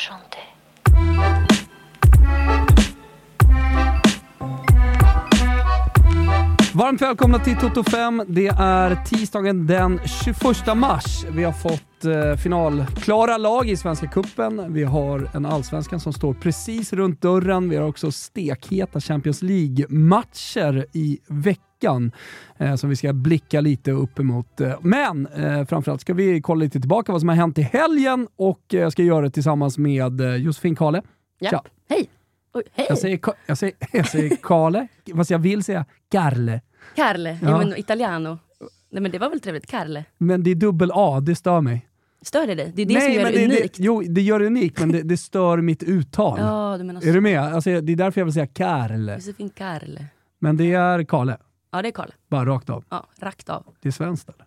chanter. Varmt välkomna till Toto 5. Det är tisdagen den 21 mars. Vi har fått eh, finalklara lag i Svenska Cupen. Vi har en allsvenskan som står precis runt dörren. Vi har också stekheta Champions League-matcher i veckan eh, som vi ska blicka lite upp emot. Eh, Men eh, framförallt ska vi kolla lite tillbaka vad som har hänt i helgen och eh, jag ska göra det tillsammans med eh, Josefin Kale. Ja. Tja. Hej! Oj, hej! Jag säger, jag säger, jag säger Kale, fast jag vill säga Garle. Carle, Ja. ja. men italiano. Nej men det var väl trevligt, Carle. Men det är dubbel A, det stör mig. Stör det dig? Det är det som gör det, det, unikt. Det, jo, det gör det unikt, men det, det stör mitt uttal. Ja, du menar så. Är du med? Alltså, det är därför jag vill säga Karle. Josefin Carle. Men det är Kale, Ja, det är Carle. bara rakt av. Ja, rakt av. Det är svenskt eller?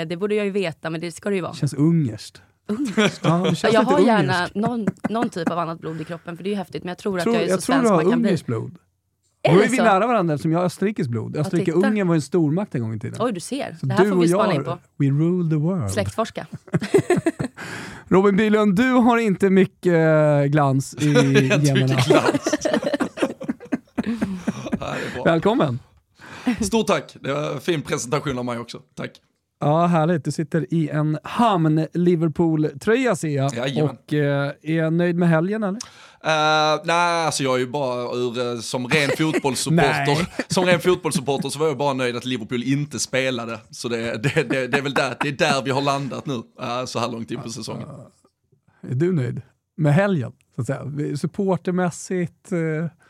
Eh, det borde jag ju veta, men det ska det ju vara. Det känns ungerskt. Ungerskt? Ja, det Ja, känns jag lite har gärna ungerskt. någon, någon typ av annat blod i kroppen, för det är ju häftigt. Men jag tror, Tror, att jag är jag så tror du svensk har man kan bli. ungerskt blod. Är Då det är vi så? nära varandra eftersom jag har österrikiskt blod. Österrike-Ungern var en stormakt en gång i tiden. Oj, du ser. Så det här du får vi spana jag, in på. we rule the world. Släktforska. Robin Bylund, du har inte mycket eh, glans i generna. Välkommen! Stort tack, det var en fin presentation av mig också. Tack. Ja, härligt. Du sitter i en Hamn-Liverpool-tröja ser jag. Jajamän. Och eh, är nöjd med helgen eller? Uh, nej, alltså jag är ju bara ur, eh, som ren fotbollssupporter, som ren fotbollssupporter så var jag bara nöjd att Liverpool inte spelade. Så det, det, det, det är väl där, det är där vi har landat nu, eh, så här långt in på säsongen. Är du nöjd med helgen? Så att säga? Supportermässigt?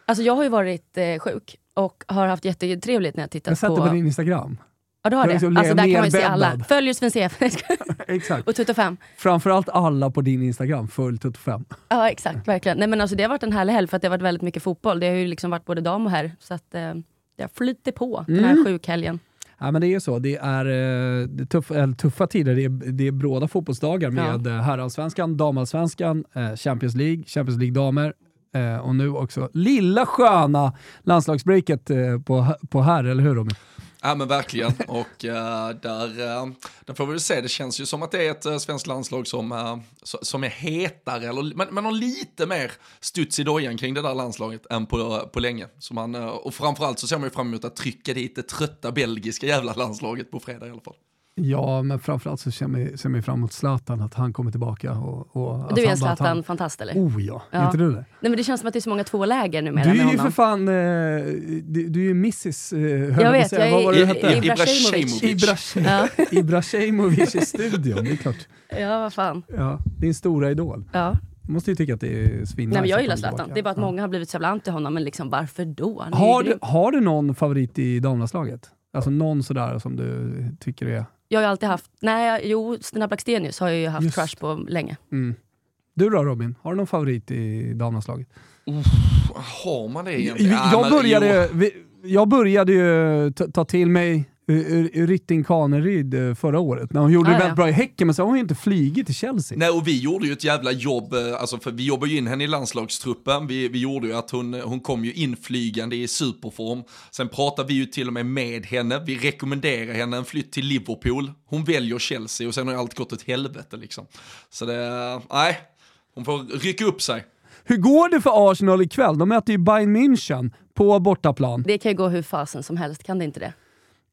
Alltså jag har ju varit eh, sjuk och har haft jättetrevligt när jag jag tittat sätter på... på din Instagram. Ja, du har det. liksom Alltså där kan man ju se alla. Följ Sven CF Exakt. och Tuto 5. Framförallt alla på din Instagram, full 5. Ja exakt, verkligen. Nej, men alltså, det har varit en härlig helg för att det har varit väldigt mycket fotboll. Det har ju liksom varit både dam och herr. Så att, eh, det har flyttit på den Mm. här sjukhelgen. Ja, men det är ju så. Det är, eh, det är tuff, tuffa tider. Det är, det är bråda fotbollsdagar med ja. herrallsvenskan, damallsvenskan, eh, Champions League, Champions League-damer eh, och nu också lilla sköna landslagsbreaket eh, på, på här, eller hur Robin? Ja men verkligen, och eh, där, uh, där får vi väl se, det känns ju som att det är ett uh, svenskt landslag som, eh, som är hetare, eller man, men har lite mer studs i dojan kring det där landslaget än på, på länge. Så man, eh, och framförallt så ser man ju fram emot att trycka dit det trötta belgiska jävla landslaget på fredag i alla fall. Ja, men framförallt så ser man, ser man fram emot Zlatan, att han kommer tillbaka. Och, och Du är en Zlatan-fantast eller? Oh ja, Ja. är inte du det? Nej, men det känns som att det är så många tvåläger numera Du med är ju för fan, eh, du, du är ju Mrs. Eh, Jag vet, jag Vad var det är du hette? I- Ibrahimovic. Ibrahimovic. Ibrahim, Ja. Ibrahimovic i studion, det är klart. Ja, vad fan. Ja, din stora idol. Ja. Måste ju tycka att det är svinnice. Nej, men jag gillar Zlatan. Det är bara att Ja. många har blivit så jävla anti honom, men liksom varför då? Han är Har du, har du någon favorit i damlandslaget? Alltså någon sådär som du tycker är... Jag har ju alltid haft, nej, jo, Stina Blackstenius har jag ju haft Just. crush på länge. Mm. Du då Robin, har du någon favorit i damlandslaget? Har man det egentligen? Ja, Jag men började, jag började ju ta till mig Rytting Kaneryd eh, förra året, när hon gjorde Ah, det ja. väldigt bra i Häcken, men så har hon ju inte flygit till Chelsea. Nej, och vi gjorde ju ett jävla jobb, eh, alltså för vi jobbade ju in henne i landslagstruppen, vi, vi gjorde ju att hon, hon kom ju inflygande i superform. Sen pratade vi ju till och med med henne, vi rekommenderar henne en flytt till Liverpool, hon väljer Chelsea och sen har ju allt gått åt helvete liksom. Så det, nej, hon får rycka upp sig. Hur går det för Arsenal ikväll? De möter ju Bayern München på bortaplan. Det kan ju gå hur fasen som helst, kan det inte det?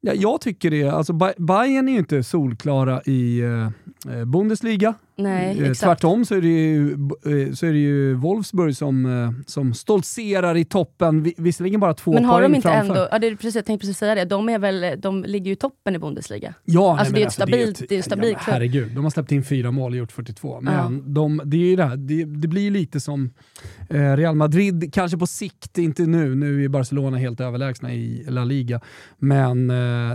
Ja, jag tycker det. Alltså, Bayern är ju inte solklara i eh, eh Bundesliga. Nej, Eh, exakt. Tvärtom så är det ju, eh, så är det ju Wolfsburg som, eh, som stoltserar i toppen, Vi- visserligen bara två Men har poäng de inte framför. ändå, ja, det är precis, jag tänkte precis säga det, de, är väl, de ligger ju i toppen i Bundesliga. Ja, Alltså, nej, det är ett stabilt- ett- det är en stabil ja, men klubb. Herregud, de har släppt in fyra mål och gjort 42. Men Ja. de, det, är ju det, här, det, det blir ju lite som Real Madrid, kanske på sikt, inte nu. Nu är Barcelona helt överlägsna i La Liga. Men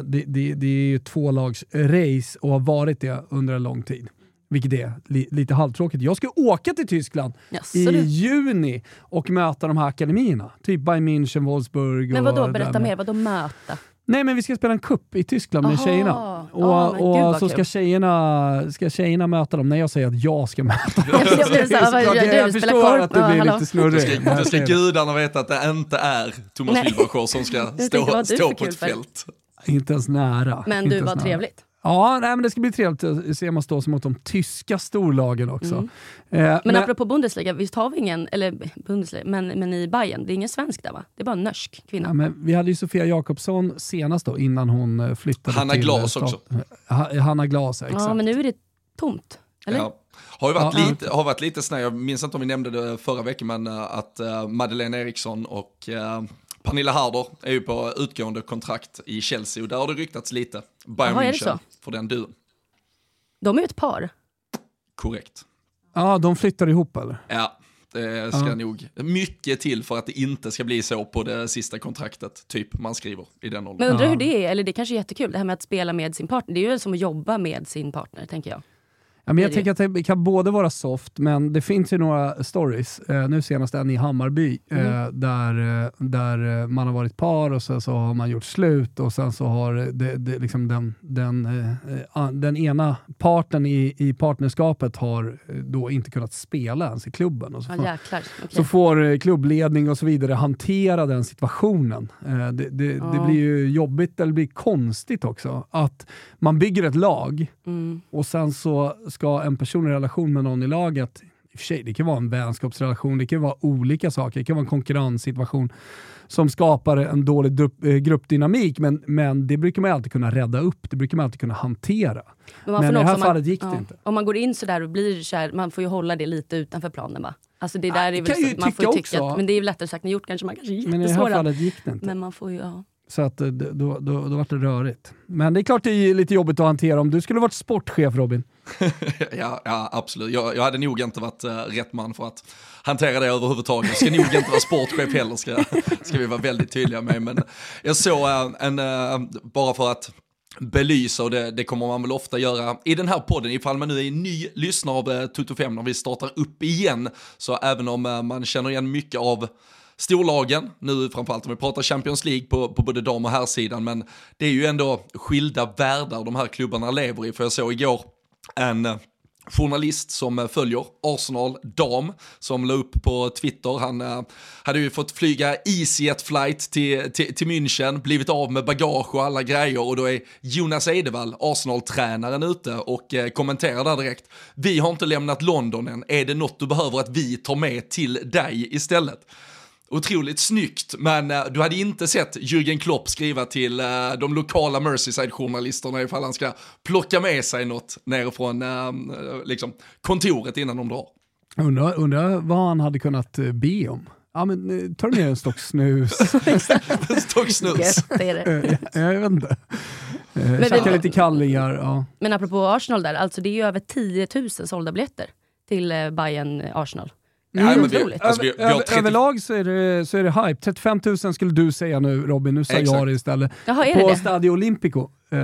det, det, det är ju två lags race och har varit det under en lång tid. Vilket är li, lite halvtråkigt. Jag ska åka till Tyskland Jaså, i du. juni och möta de här akademierna. Typ Bayern München, Wolfsburg Men och vadå, berätta mer, vadå möta? Nej men vi ska spela en kupp i Tyskland med Aha. tjejerna. Och, Ja, men gud, och vad så ska tjejerna, ska tjejerna möta dem när jag säger att jag ska möta dem. Jag så jag, du? jag Spelar förstår att du blir lite Då snurrig. ska, jag då ska det. gudarna veta att det inte är Thomas. Wilbacher som ska stå, stå på ett fält. Inte ens nära. Men du, nära. trevligt. Ja, nej, men det ska bli trevligt att se man står mot de tyska storlagen också. Mm. Eh, Men, men apropå Bundesliga, visst har vi ingen, eller Bundesliga, men, men i Bayern, det är ingen svensk där va? Det är bara en norsk kvinna. ja, men vi hade ju Sofia Jakobsson senast då, innan hon eh, flyttade Hanna till... Glas eh, också. Ha- Hanna Glas, ja, exakt. ja, men nu är det tomt. Eller? Ja. Har ju varit, Ja, lite, har varit lite snäll, jag minns inte om vi nämnde det förra veckan, men eh, att uh, Madeleine Eriksson och eh, Pernilla Harder är ju på utgående kontrakt i Chelsea och där har det ryktats lite. Bayern är det München så? för den duon. De är ju ett par. Korrekt. Ja, de flyttar ihop eller? Ja, det ska Ja. nog mycket till för att det inte ska bli så på det sista kontraktet, typ man skriver i den åldern. Men undrar hur det är, eller det kanske är jättekul, det här med att spela med sin partner. Det är ju som att jobba med sin partner, tänker jag. Ja, men jag Det tänker att det kan både vara soft, men det finns ju några stories, eh, nu senast en i Hammarby, eh, Mm. där, eh, där man har varit par och sen så har man gjort slut och sen så har det, det, liksom den, den, den ena parten i, i partnerskapet har då inte kunnat spela ens i klubben. Och så får, jäklar. okej. så får klubbledning och så vidare hantera den situationen. Det, det, det Ja. blir ju jobbigt, eller det blir konstigt också, att man bygger ett lag Mm. och sen så ska en person i relation med någon i laget, i och för sig det kan vara en vänskapsrelation, det kan vara olika saker, det kan vara en konkurrenssituation som skapar en dålig grupp, eh, gruppdynamik, men, men det brukar man alltid kunna rädda upp, det brukar man alltid kunna hantera. Men, Men i det här fallet gick det ja, inte. Om man går in sådär och blir kär, man får ju hålla det lite utanför planen va? Alltså det Ja, där det är väl man får ju tycka också. att, men det är ju lättare sagt än gjort kanske, man kanske är Men i det här fallet gick det inte. Men man får ju, ja. Så att, eh, då, då, då var det rörigt. Men det är klart det är lite jobbigt att hantera. Om du skulle varit sportchef Robin, Ja, ja absolut. Jag, jag hade nog inte varit uh, rätt man för att hantera det överhuvudtaget. Jag ska nog inte vara sportchef heller, ska, ska vi vara väldigt tydliga med. Men jag såg eh, en, eh, bara för att belysa, och det, det kommer man väl ofta göra i den här podden, ifall man nu är ny lyssnare av eh, Toto 5 när vi startar upp igen, så även om man känner igen mycket av storlagen, nu framförallt om vi pratar Champions League på, på både dam och herrsidan, men det är ju ändå skilda världar de här klubbarna lever i, för jag såg igår en eh, journalist som eh, följer Arsenal dam som la upp på Twitter. Han äh, hade ju fått flyga EasyJet flight till, till, till München, blivit av med bagage och alla grejer och då är Jonas Edevall, Arsenal-tränaren ute och äh, kommenterar där direkt. Vi har inte lämnat London än, är det något du behöver att vi tar med till dig istället? Otroligt snyggt, men eh, du hade inte sett Jürgen Klopp skriva till eh, de lokala Merseyside-journalisterna ifall han ska plocka med sig något nerifrån eh, liksom, kontoret innan de drar. undrar, undrar vad han hade kunnat be om. Ja, men, ta ner en stock snus. Stocksnus. Gött, det är det. Eh, jag vet inte. Vi- Käka lite kallingar. Ja. Men apropå Arsenal där, alltså det är ju över 10 000 sålda biljetter till Bayern Arsenal. Ja, men vi, Otroligt. alltså, vi, vi har Över, 30, överlag så är, det, så är det hype. 35 000 skulle du säga nu Robin, nu sa Exakt. jag det istället. Jaha, det På det? Stadio Olimpico, eh,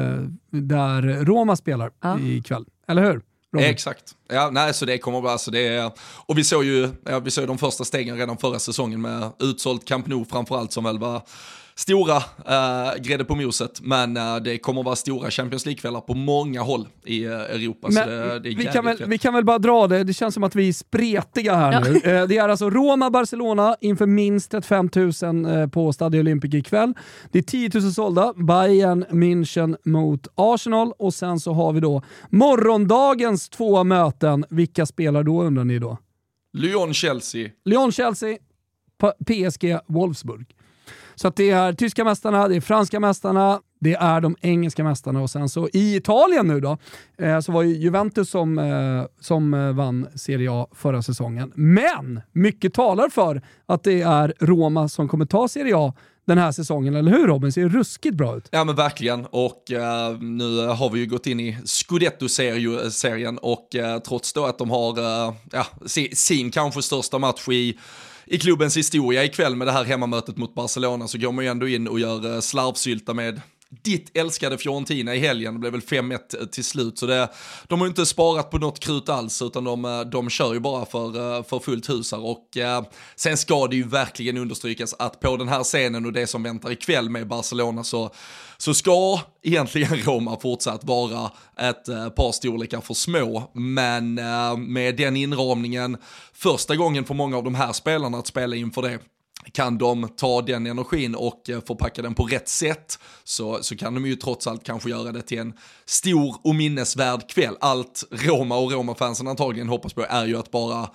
där Roma spelar Ja. ikväll. Eller hur? Robin? Exakt. Ja, nej, så det kommer alltså det är, och vi såg ju, ja, vi såg de första stegen redan förra säsongen med utsålt Camp Nou framförallt som väl var stora uh, grädde på moset, men eh, det kommer vara stora Champions League-kvällar på många håll i eh, Europa. så Men det, det är vi, kan väl, vi kan väl bara dra det, det känns som att vi är spretiga här Ja. nu. Eh, Det är alltså Roma-Barcelona inför minst 35 000 eh, på Stadio Olimpico ikväll. Det är 10 000 sålda, Bayern München mot Arsenal och sen så har vi då morgondagens två möten. Vilka spelar då undrar ni då? Lyon-Chelsea, Lyon-Chelsea, PSG Wolfsburg. Så att det är tyska mästarna, det är franska mästarna, det är de engelska mästarna och sen så i Italien nu då, eh, så var ju Juventus som, eh, som eh, vann Serie A förra säsongen. Men mycket talar för att det är Roma som kommer ta Serie A den här säsongen, eller hur Robin? Ser ruskigt bra ut. Ja men verkligen, och eh, nu har vi ju gått in i Scudetto-serien eh, och eh, trots då att de har eh, ja, sin kanske största match i, i klubbens historia ikväll med det här hemmamötet mot Barcelona så går man ju ändå in och gör eh, slarvsylta med ditt älskade Fiorentina i helgen, det blev väl 5-1 eh, till slut. Så det, de har ju inte sparat på något krut alls, utan de, eh, de kör ju bara för, eh, för fullt hus här. Och eh, sen ska det ju verkligen understrykas att på den här scenen och det som väntar ikväll med Barcelona så, så ska egentligen Roma fortsatt vara ett eh, par storlekar för små. Men eh, med den inramningen, första gången för många av de här spelarna att spela inför det kan de ta den energin och eh, förpacka den på rätt sätt så, så kan de ju trots allt kanske göra det till en stor och minnesvärd kväll. Allt Roma och Roma-fansen antagligen hoppas på är ju att bara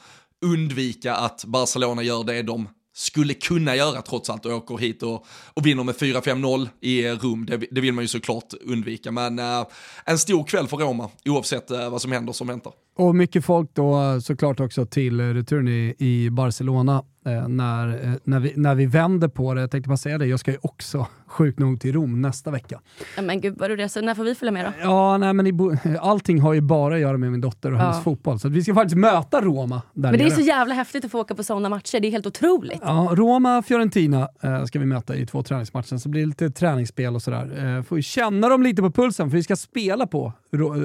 undvika att Barcelona gör det de skulle kunna göra trots allt och åker hit och, och vinner med 4-5-0 i rum. Det, det, vill man ju såklart undvika. Men äh, en stor kväll för Roma oavsett äh, vad som händer som väntar. Och mycket folk då såklart också till returen i, i Barcelona eh, när, eh, när, vi, när vi vänder på det. Jag tänkte bara säga det, jag ska ju också sjukt nog till Rom nästa vecka. men gud vad du reser, när får vi följa med då? Ja, nej, men i, allting har ju bara att göra med min dotter och ja. hennes fotboll. Så vi ska faktiskt möta Roma där Men det nere. är så jävla häftigt att få åka på sådana matcher, det är helt otroligt. Ja, Roma-Fiorentina äh, ska vi möta i två träningsmatcher, så blir det lite träningsspel och sådär. Äh, får vi känna dem lite på pulsen, för vi ska spela på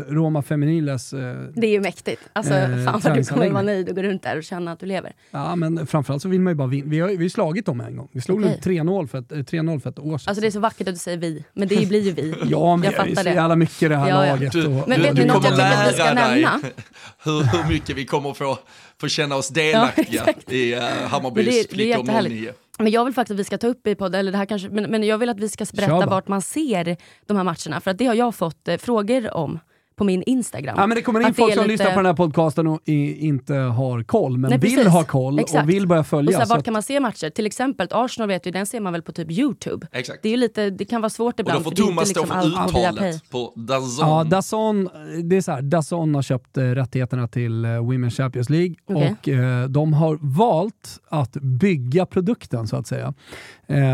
Roma Feminiles... Äh, det är ju mäktigt. Alltså, fan vad du kommer vara nöjd och gå runt där och känna att du lever. Ja, men framförallt så vill man ju bara vinna. Vi har ju slagit dem en gång. Vi slog okay. 3-0 för, ett, 3-0 för ett år sedan. Alltså det är så vackert att du säger vi, men det blir ju vi. ja, men jag fattar det. är så jävla mycket det här ja, ja. laget. Du, och, men vet du, något jag tycker att vi ska nämna? Hur, hur mycket vi kommer få, få känna oss delaktiga ja, i uh, Hammarbys flickor 09. Men jag vill faktiskt att vi ska ta upp i podden, eller det här kanske, men, men jag vill att vi ska berätta vart man ser de här matcherna. För att det har jag fått eh, frågor om på min Instagram. Ja, men det kommer in folk som lite... lyssnar på den här podcasten och inte har koll, men Nej, vill precis. ha koll Exakt. och vill börja följa. Och så här, vart att... kan man se matcher? Till exempel Arsenal vet vi, den ser man väl på typ YouTube. Exakt. Det, är lite, det kan vara svårt ibland. Och då får Thomas stå liksom för uttalet på Dazon. Ja, Dazon, det är så här, Dazon har köpt äh, rättigheterna till äh, Women's Champions League okay. och äh, de har valt att bygga produkten så att säga.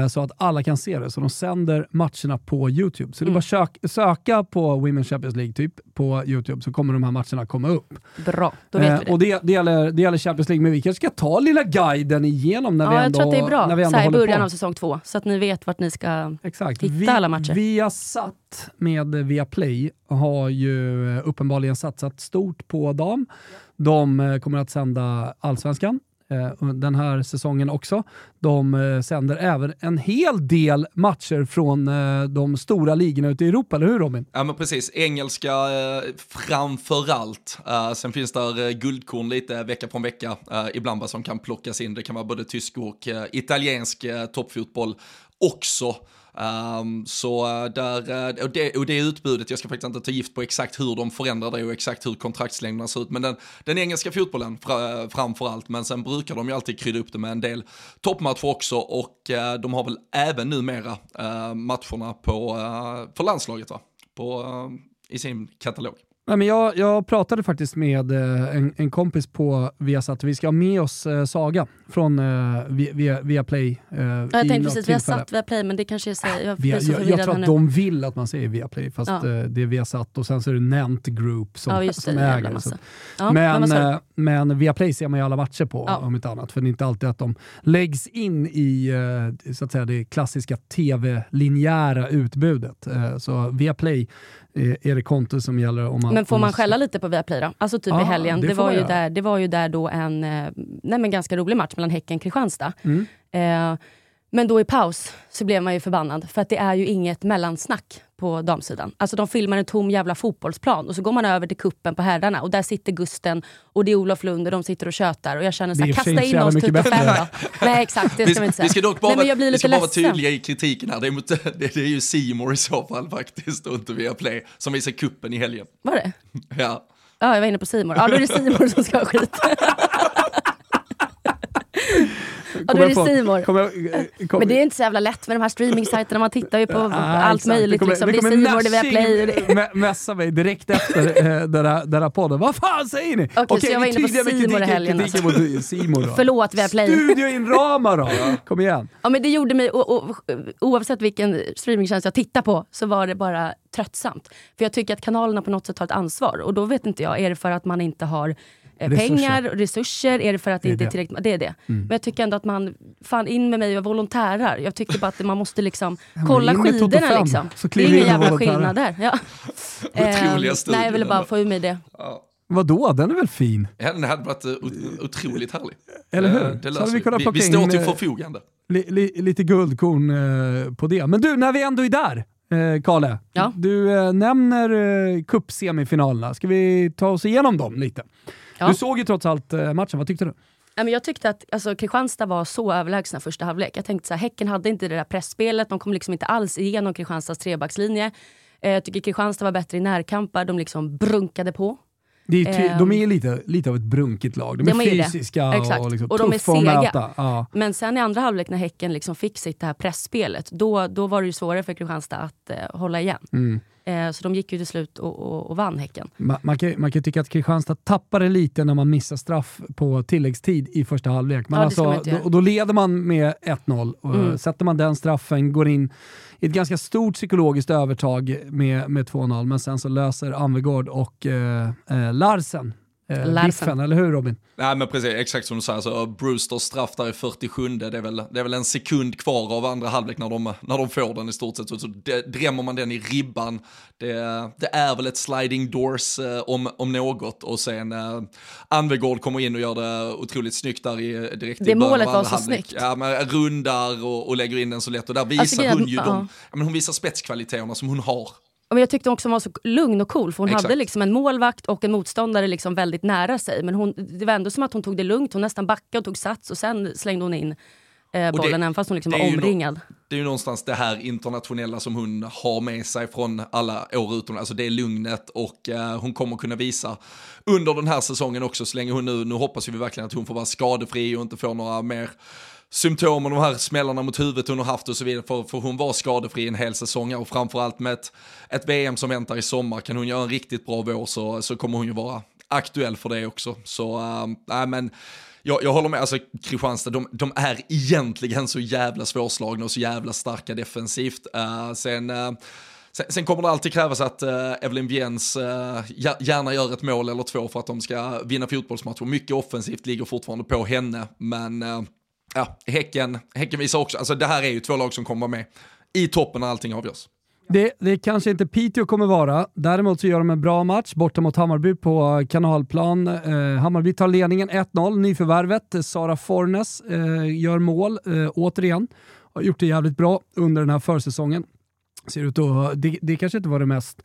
Så att alla kan se det. Så de sänder matcherna på YouTube. Så mm. det är bara sök, söka på Women's Champions League typ på YouTube så kommer de här matcherna komma upp. Bra, då vet eh, vi det. Och det, det, gäller, det gäller Champions League, men vi kanske ska ta lilla guiden igenom när ja, vi ändå jag tror att det är bra. Vi så i början på. av säsong två, så att ni vet vart ni ska Exakt. hitta vi, alla matcher. Viasat med Viaplay har ju uppenbarligen satsat stort på dem. De eh, kommer att sända Allsvenskan, Eh, Eh, den här säsongen också. De eh, sänder även en hel del matcher från eh, de stora ligorna ute i Europa, eller hur Robin? Ja men precis, engelska eh, framförallt. Sen finns där guldkorn lite vecka från vecka, ibland vad som kan plockas in. Det kan vara både tysk och italiensk toppfotboll också. Um, så eh, där, eh, och det, och det utbudet, jag ska faktiskt inte ta gift på exakt hur de förändrar det och exakt hur kontraktslängderna ser ut, men den, den engelska fotbollen fra, eh, framför allt, men sen brukar de ju alltid krydda upp det med en del toppmatcher också och uh, de har väl även numera uh, matcherna på, uh, för landslaget va? På, i sin katalog. Nej, men jag, jag pratade faktiskt med eh, en, en kompis på Viasat. Vi ska ha med oss eh, Saga från eh, via, via Play. Eh, jag tänkte precis, vi har satt via Play men det kanske är så, jag, via, jag, jag, jag tror att de vill att man säger via Play fast ja. eh, det är Viasat och sen så är det Nent Group som, ja, som äger. Så. Ja, men, men via Play ser man ju alla matcher på ja. om inte annat. För det är inte alltid att de läggs in i så att säga, det klassiska tv-linjära utbudet. Så via Play är det konto som gäller. Om man, men får man, skälla lite på Viaplay då? Alltså typ ah, i helgen. Det, det var, ju där, det var ju där då en eh, nej men ganska rolig match mellan Häcken och Kristianstad. Mm. Eh, men då i paus så blev man ju förbannad för att det är ju inget mellansnack på damsidan. Alltså de filmar en tom jävla fotbollsplan och så går man över till kuppen på herrarna och där sitter Gusten och det är Olof Lund och de sitter och tjötar och jag känner såhär, kasta in oss Tutto 5 då. Nej exakt, det ska vi inte säga. Vi ska dock bara, Nej, vi ska bara vara tydliga i kritiken här. Det är, mot, det, det är ju Simor i så fall faktiskt och inte Viaplay som visar kuppen i helgen. Var det? Ja. Ja, jag var inne på Simor. Ja, då är det Simor som ska ha skit. Ja, då är det Simor. Men det är inte så jävla lätt med de här streamingsajterna. Man tittar ju på ah, allt exakt. möjligt. Det, kommer, liksom. det, det är Simor, det är Viaplay. Mässa mig direkt efter äh, den, här, den här podden. Vad fan säger ni? Okej, okay, okay, så jag var inne på Simor i helgen. Alltså. Mot Simor, Förlåt Viaplay. Studioinramar då. Kom igen. Ja, men det gjorde mig, och, och, oavsett vilken streamingtjänst jag tittar på, så var det bara tröttsamt. För jag tycker att kanalerna på något sätt har ett ansvar. Och då vet inte jag, är det för att man inte har Eh, resurser. pengar, resurser, är det för att det, det inte är tillräckligt? Det är det. Mm. Men jag tycker ändå att man, fan in med mig och volontärer. Jag tycker bara att man måste liksom kolla skidorna liksom. Det är ingen jävla skillnad där. Ja. Otroliga eh, Nej, jag ville bara få ur mig det. Ja. Vadå, den är väl fin? Ja, den hade varit otroligt härlig. Eller hur? Eh, det Så vi, vi, vi står till förfogande. Li, li, lite guldkorn eh, på det. Men du, när vi ändå är där, eh, Kalle. Ja. Du eh, nämner eh, cupsemifinalerna. Ska vi ta oss igenom dem lite? Ja. Du såg ju trots allt eh, matchen, vad tyckte du? Jag tyckte att alltså, Kristianstad var så överlägsna första halvlek. Jag tänkte så här, Häcken hade inte det där pressspelet, de kom liksom inte alls igenom Kristianstads trebackslinje. Eh, jag tycker Kristianstad var bättre i närkamper, de liksom brunkade på. Är ty- um, de är lite, lite av ett brunkigt lag. De, de är fysiska och, liksom och de är sega. Ja. Men sen i andra halvlek när Häcken liksom fick sitt det här pressspelet, då, då var det svårare för Kristianstad att uh, hålla igen. Mm. Uh, så de gick ju till slut och, och, och vann Häcken. Man, man, kan, man kan tycka att Kristianstad tappade lite när man missar straff på tilläggstid i första halvlek. Men ja, alltså, då, då, leder man med 1-0. Mm. Sätter man den straffen, går in ett ganska stort psykologiskt övertag med, med 2-0, men sen så löser Anvegård och eh, eh, Larsen eh, biffen, eller hur Robin? Nej men precis, exakt som du säger, så Brewsters straff där i 47, det är väl, det är väl en sekund kvar av andra halvlek när de, när de får den i stort sett. Så, så drämmer man den i ribban, det, det är väl ett sliding doors eh, om, om något och sen eh, Anvegård kommer in och gör det otroligt snyggt där i, direkt det i början målet var så halvlek. snyggt. Ja, men rundar och, och lägger in den så lätt och där visar alltså, hon ju ja. de, ja, men hon visar spetskvaliteterna som hon har men jag tyckte också hon var så lugn och cool för hon Exakt. hade liksom en målvakt och en motståndare liksom väldigt nära sig. Men hon, det var ändå som att hon tog det lugnt, hon nästan backade och tog sats och sen slängde hon in eh, bollen det, även fast hon liksom var omringad. No, det är ju någonstans det här internationella som hon har med sig från alla år utomlands. Alltså det är lugnet och eh, hon kommer kunna visa under den här säsongen också så länge hon nu, nu hoppas vi verkligen att hon får vara skadefri och inte får några mer symptom och de här smällarna mot huvudet hon har haft och så vidare. För, för hon var skadefri en hel säsong och framförallt med ett, ett VM som väntar i sommar kan hon göra en riktigt bra vår så, så kommer hon ju vara aktuell för det också. Så, äh, men jag, jag håller med, alltså Kristianstad, de, de, är egentligen så jävla svårslagna och så jävla starka defensivt. Uh, sen, uh, sen, sen, kommer det alltid krävas att uh, Evelyn Viens gärna gör ett mål eller två för att de ska vinna fotbollsmatcher. Mycket offensivt ligger fortfarande på henne, men ja, häcken, häcken visar också, alltså det här är ju två lag som kommer med i toppen när allting avgörs. Det, det kanske inte Piteå kommer vara. Däremot så gör de en bra match borta mot Hammarby på kanalplan. Eh, Hammarby tar ledningen 1-0. Nyförvärvet Sara Fornes eh, gör mål eh, återigen. Har gjort det jävligt bra under den här försäsongen. Ser ut att, det, det kanske inte var det mest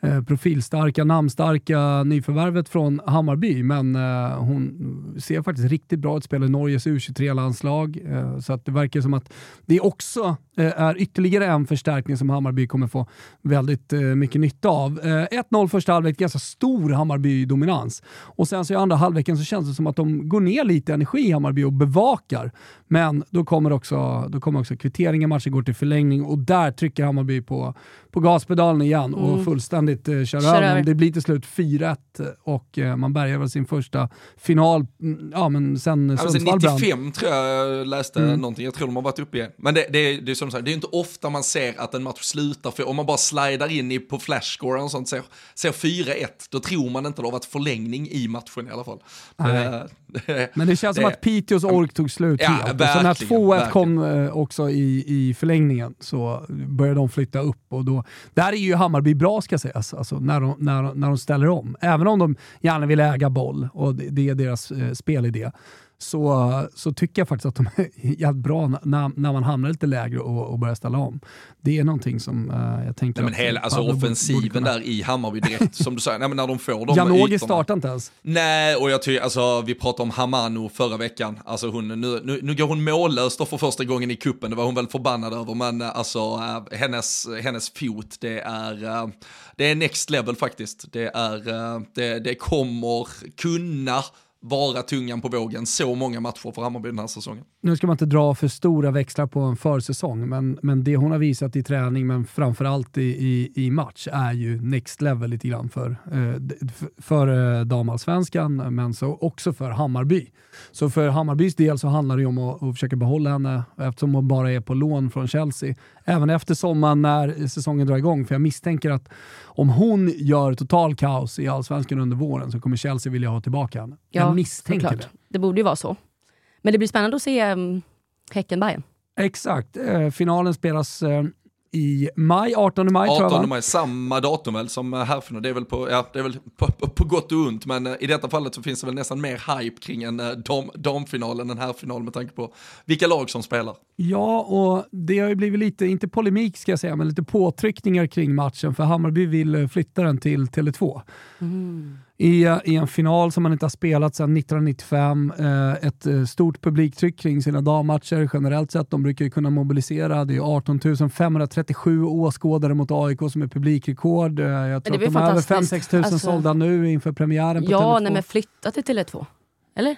Eh, profilstarka, namnstarka nyförvärvet från Hammarby, men eh, hon ser faktiskt riktigt bra ut, spelar i Norges U23-landslag, eh, så att det verkar som att det också är ytterligare en förstärkning som Hammarby kommer få väldigt mycket nytta av. 1-0 första halvlek, ganska stor Hammarby-dominans. Och sen så i andra halvleken så känns det som att de går ner lite energi i Hammarby och bevakar. Men då kommer också, då kommer också kvitteringen, matchen går till förlängning och där trycker Hammarby på, på gaspedalen igen och mm. fullständigt eh, kör, kör över. Det blir till slut 4-1 och eh, man bärgar väl sin första final mm, ja, men sen alltså, Sundsvall 95 tror jag jag läste mm. någonting, jag tror de har varit uppe igen. Men det, det, det är som sagt, det är inte ofta man ser att en match slutar, för om man bara slidar in i, på flashscore och sånt, ser, ser 4-1, då tror man inte det har varit förlängning i matchen i alla fall. Det, det, men det känns som att Piteås ork tog slut ja, helt. Så när 2-1 kom eh, också i, i förlängningen så började de flytta upp och då där är ju Hammarby bra ska sägas, alltså, när, de, när, när de ställer om. Även om de gärna vill äga boll och det, det är deras eh, spelidé så, så tycker jag faktiskt att de är jävligt bra när, när man hamnar lite lägre och, och börjar ställa om. Det är någonting som uh, jag tänker nej, men hela, alltså offensiven kunna... där i Hammarby direkt, som du säger, nej, men när de får de Janogy startar inte ens. Nej, och jag tycker, alltså vi pratade om Hamano förra veckan, alltså hon, nu, nu, nu går hon mållös då för första gången i kuppen det var hon väl förbannad över, men uh, alltså uh, hennes, hennes fot, det är, uh, det är next level faktiskt. Det är, det, det kommer kunna vara tungan på vågen så många matcher för Hammarby den här säsongen. Nu ska man inte dra för stora växlar på en försäsong, men, men det hon har visat i träning, men framförallt i, i, i match, är ju next level lite grann för, eh, för eh, damallsvenskan, men så också för Hammarby. Så för Hammarbys del så handlar det om att, att försöka behålla henne eftersom hon bara är på lån från Chelsea. Även efter sommaren när säsongen drar igång, för jag misstänker att om hon gör total kaos i allsvenskan under våren så kommer Chelsea vilja ha tillbaka henne. Ja, jag misstänker det. Det borde ju vara så. Men det blir spännande att se um, Häcken-Bayern. Exakt. Eh, finalen spelas eh, i maj, 18 maj 18 tror jag maj, samma datum väl som herrfinalen. Det är väl, på, ja, det är väl på, på, på, gott och ont, men eh, i detta fallet så finns det väl nästan mer hype kring en eh, dam, damfinal än en herrfinal med tanke på vilka lag som spelar. Ja, och det har ju blivit lite, inte polemik ska jag säga, men lite påtryckningar kring matchen för Hammarby vill flytta den till Tele2. Mm. I, I en final som man inte har spelat sedan 1995. Eh, ett eh, stort publiktryck kring sina dammatcher generellt sett. De brukar ju kunna mobilisera. Det är 18 537 åskådare mot AIK som är publikrekord. Eh, jag tror att de är över 5-6 tusen alltså, sålda nu inför premiären på ja, Tele2. Ja, men flytta till Tele2. Eller?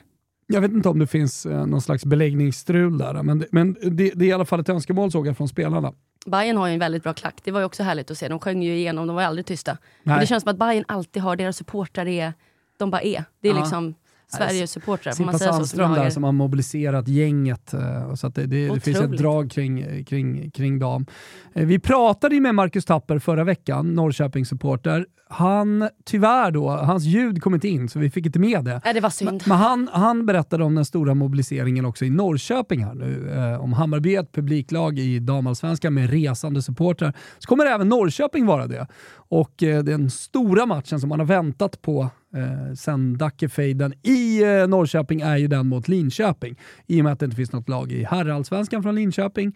Jag vet inte om det finns eh, någon slags beläggningsstrul där, men, men det, det, är i alla fall ett önskemål såg jag från spelarna. Bayern har ju en väldigt bra klack, det var ju också härligt att se. De sjöng ju igenom, de var aldrig tysta. Men det känns som att Bayern alltid har, deras supportrar är, de bara är. Det är ja. liksom Sveriges supportrar. Simpa Sandström där som har mobiliserat gänget. Eh, så att det, det, det finns ett drag kring, kring, kring dem. Eh, vi pratade ju med Marcus Tapper förra veckan, Norrköpings supporter han, tyvärr då, hans ljud kom inte in så vi fick inte med det. Nej, det var synd. Men han, han berättade om den stora mobiliseringen också i Norrköping här nu. Eh, om Hammarby, ett publiklag i damallsvenskan med resande supportrar. Så kommer även Norrköping vara det. Och eh, den stora matchen som man har väntat på eh, sen Dackefejden i eh, Norrköping är ju den mot Linköping. I och med att det inte finns något lag i herrallsvenskan från Linköping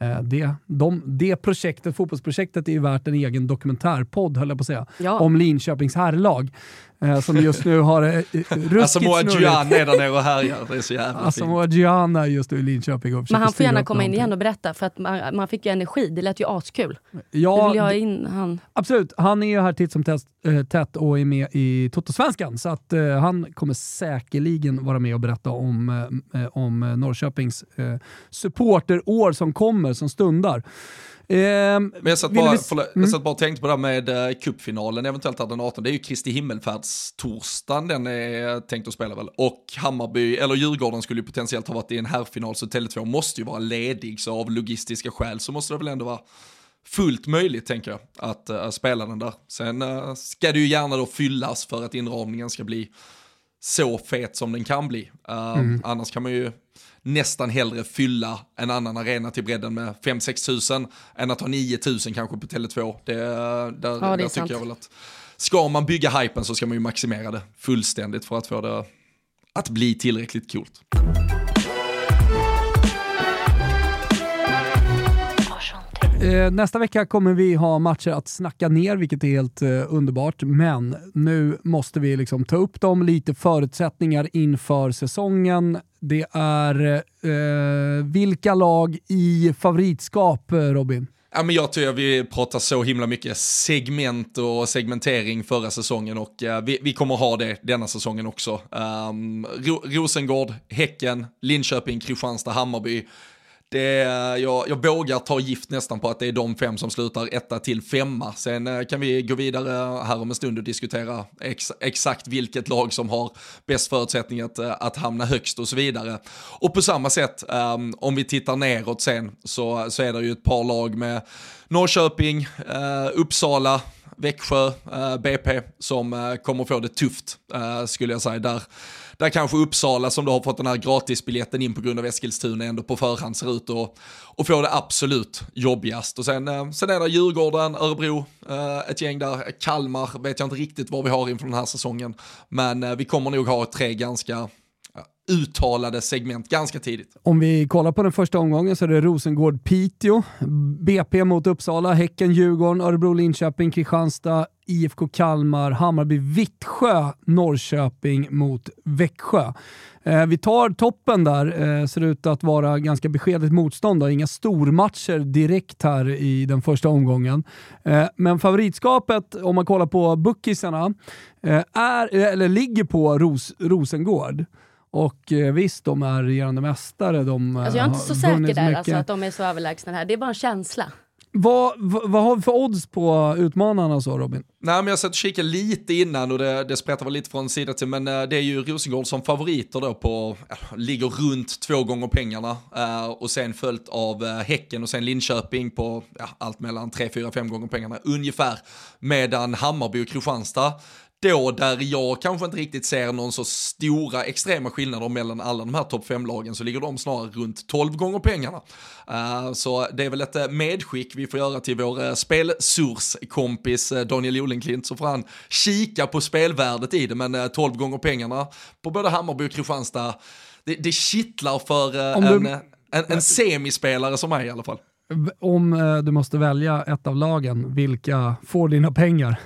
Eh, det, de, det projektet, fotbollsprojektet är ju värt en egen dokumentärpodd höll jag på att säga. Ja. Om Linköpings herrlag som just nu har eh, ruskigt Asamoah Gyan är där nere och härjar, det är så jävla fint. Asamoah Gyan är just nu i Linköping och Men han får gärna komma in igen och berätta, för att man, man fick ju energi, det lät ju askul. Ja, vill jag in han. Absolut, han är ju här titt som tätt, äh, tätt och är med i Totosvenskan, så att äh, han kommer säkerligen vara med och berätta om, äh, om Norrköpings supporterår som kommer, som stundar. Eh, Men jag satt, bara, vi... förlåt, mm. jag satt bara och tänkte på det här med uh, cupfinalen, eventuellt här den 18. Det är ju Kristi himmelfärdstorsdagen den är tänkt att spela väl. Och Hammarby, eller Djurgården skulle ju potentiellt ha varit i en herrfinal, så Tele2 måste ju vara ledig, så av logistiska skäl så måste det väl ändå vara fullt möjligt tänker jag att uh, spela den där. Sen uh, ska det ju gärna då fyllas för att inramningen ska bli så fet som den kan bli. Uh, mm. Annars kan man ju nästan hellre fylla en annan arena till bredden med 5-6 tusen än att ha 9 tusen kanske på Tele2. Det, där, ja, det där tycker jag väl att ska man bygga hypen så ska man ju maximera det fullständigt för att få det att bli tillräckligt coolt. Eh, nästa vecka kommer vi ha matcher att snacka ner, vilket är helt eh, underbart. Men nu måste vi liksom ta upp dem, lite förutsättningar inför säsongen. Det är eh, vilka lag i favoritskap, eh, Robin? Ja, men jag tror att vi pratar så himla mycket segment och segmentering förra säsongen och uh, vi, vi, kommer ha det denna säsongen också. Um, Ro Rosengård, Häcken, Linköping, Kristianstad, Hammarby det, jag, jag vågar ta gift nästan på att det är de fem som slutar etta till femma. Sen eh, kan vi gå vidare här om en stund och diskutera ex, exakt vilket lag som har bäst förutsättning att, eh, att hamna högst och så vidare. Och på samma sätt, um, om vi tittar neråt sen, så, så är det ju ett par lag med Norrköping, uh, Uppsala, Växjö, uh, BP som uh, kommer få det tufft, skulle jag säga. Där där kanske Uppsala som då har fått den här gratisbiljetten in på grund av Eskilstuna ändå på förhand ser ut att och få det absolut jobbigast. Och sen, eh, sen är det Djurgården, Örebro, eh, ett gäng där, Kalmar vet jag inte riktigt vad vi har inför den här säsongen. Men eh, vi kommer nog ha tre ganska uttalade segment ganska tidigt. Om vi kollar på den första omgången så är det Rosengård-Piteå, BP mot Uppsala, Häcken, Djurgården, Örebro, Linköping, Kristianstad, IFK Kalmar, Hammarby, Vittsjö, Norrköping mot Växjö. Eh, vi tar toppen där, eh, ser ut att vara ganska beskedligt motstånd. Då. Inga stormatcher direkt här i den första omgången. Eh, men favoritskapet, om man kollar på bookisarna, eh, är, eller ligger på Ros Rosengård. Och eh, visst, de är regerande mästare. De, alltså jag är inte så säker där, alltså, att de är så överlägsna här. Det är bara en känsla. Vad, vad, vad, har vi för odds på utmanarna så Robin? Nej men jag satt och kikade lite innan och det, det sprättar väl lite från sida till men uh, det är ju Rosengård som favoriter då på, ligger runt två gånger pengarna och sen följt av Häcken och sen Linköping på allt mellan tre, fyra, fem gånger pengarna ungefär. Medan Hammarby och Kristianstad då där jag kanske inte riktigt ser någon så stora extrema skillnader mellan alla de här topp 5-lagen så ligger de snarare runt 12 gånger pengarna. Uh, så det är väl ett eh, medskick vi får göra till vår uh, spelsurskompis uh, Daniel Jolenklint så får han kika på spelvärdet i det men uh, 12 gånger pengarna på både Hammarby och Kristianstad det, det kittlar för uh, en, En, en semispelare som mig i alla fall. Om eh, du måste välja ett av lagen, vilka får dina pengar?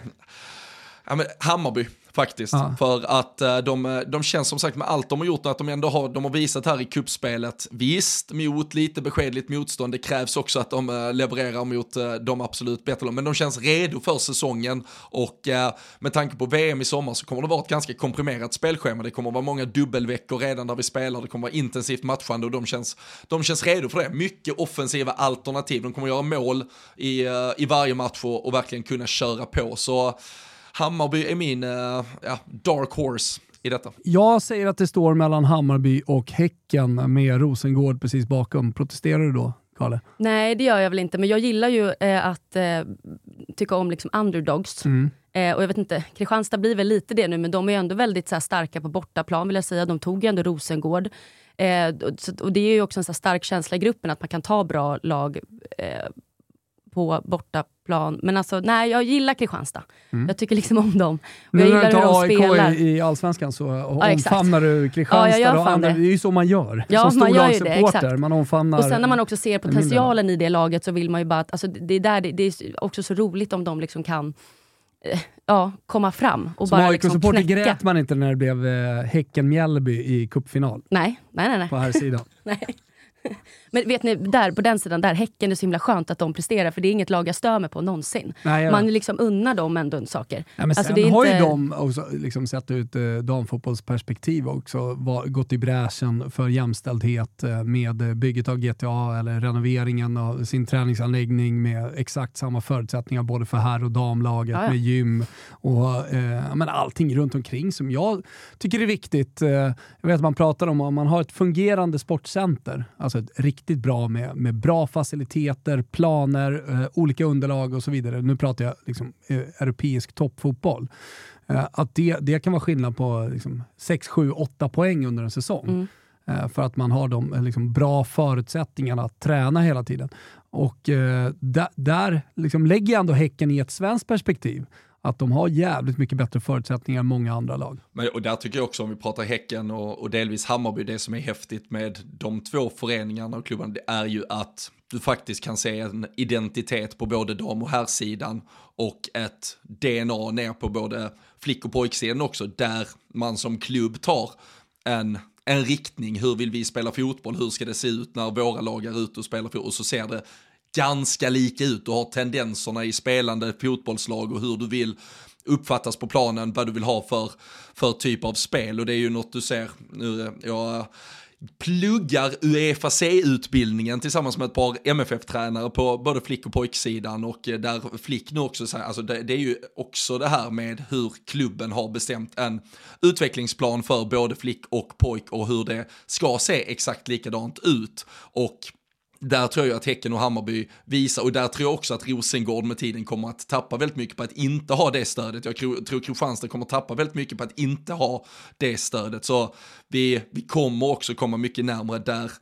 Ja, men Hammarby faktiskt. Ja. För att uh, de, de känns som sagt med allt de har gjort, att de ändå har, de har visat här i kuppspelet visst mot lite beskedligt motstånd, det krävs också att de uh, levererar mot uh, de absolut bättre, men de känns redo för säsongen och med tanke på VM i sommar så kommer det vara ett ganska komprimerat spelschema, det kommer vara många dubbelveckor redan där vi spelar, det kommer vara intensivt matchande och de känns, de känns redo för det. Mycket offensiva alternativ, de kommer göra mål i, i varje match och, och verkligen kunna köra på. Så Hammarby är min uh, ja, dark horse i detta. Jag säger att det står mellan Hammarby och Häcken med Rosengård precis bakom. Protesterar du då? Kalle? Nej, det gör jag väl inte, men jag gillar ju eh, att eh, tycka om liksom underdogs. Mm. Eh, och jag vet inte, Kristianstad blir väl lite det nu, men de är ändå väldigt så här, starka på bortaplan vill jag säga. De tog ju ändå Rosengård. Eh, och, och det är ju också en så stark känsla i gruppen att man kan ta bra lag eh, på bortaplan. Men alltså, nej, jag gillar Kristianstad. Mm. Jag tycker liksom om dem. Och jag gillar hur de spelar. AIK i Allsvenskan så ja, omfamnar du Kristianstad ja, och andra. Det. det är ju så man gör. Ja, Som man gör ju det. Exakt. Man omfamnar och sen när man också ser potentialen i det laget så vill man ju bara att, alltså, det, är där, det, det är också så roligt om de liksom kan eh, ja, komma fram och Som bara liksom knäcka. grät man inte när det blev eh, Häcken-Mjällby i cupfinal? Nej, nej, nej. nej. På här sidan. nej. Men vet ni, där, på den sidan, där, Häcken är så himla skönt att de presterar för det är inget lag jag stör mig på någonsin. Nej, Man liksom unnar dem ändå saker. Ja, men alltså, sen har inte... ju de också liksom sett ut eh, damfotbollsperspektiv också var, gått i bräschen för jämställdhet eh, med bygget av GTA eller renoveringen av sin träningsanläggning med exakt samma förutsättningar både för herr och damlaget ja, ja. med gym och eh, men allting runt omkring som jag tycker är viktigt. Eh, jag vet att man pratar om om man har ett fungerande sportcenter, alltså riktigt bra med, med bra faciliteter, planer, eh, olika underlag och så vidare. Nu pratar jag liksom, eh, europeisk toppfotboll. Eh, att det, det kan vara skillnad på liksom, 6, 7, 8 poäng under en säsong. Mm. Eh, för att man har de eh, liksom, bra förutsättningarna att träna hela tiden. Och eh, där, där liksom, lägger jag ändå Häcken i ett svenskt perspektiv att de har jävligt mycket bättre förutsättningar än många andra lag. Men, och där tycker jag också om vi pratar Häcken och, och delvis Hammarby, det som är häftigt med de två föreningarna och klubbarna, det är ju att du faktiskt kan se en identitet på både dam och herrsidan och ett DNA ner på både flick och pojksidan också, där man som klubb tar en en riktning, hur vill vi spela fotboll, hur ska det se ut när våra lag är ute och spelar fotboll? Och så ser det ganska lika ut. Du har tendenserna i spelande fotbollslag och hur du vill uppfattas på planen, vad du vill ha för, för typ av spel och det är ju något du ser nu, eh, jag pluggar Uefa C-utbildningen tillsammans med ett par MFF-tränare på både flick och pojksidan och eh, där flick nu också alltså det, det, är ju också det här med hur klubben har bestämt en utvecklingsplan för både flick och pojk och hur det ska se exakt likadant ut och där tror jag att Häcken och Hammarby visar, och där tror jag också att Rosengård med tiden kommer att tappa väldigt mycket på att inte ha det stödet. Jag tror, Kristianstad kommer att tappa väldigt mycket på att inte ha det stödet. Så vi, vi kommer också komma mycket närmare där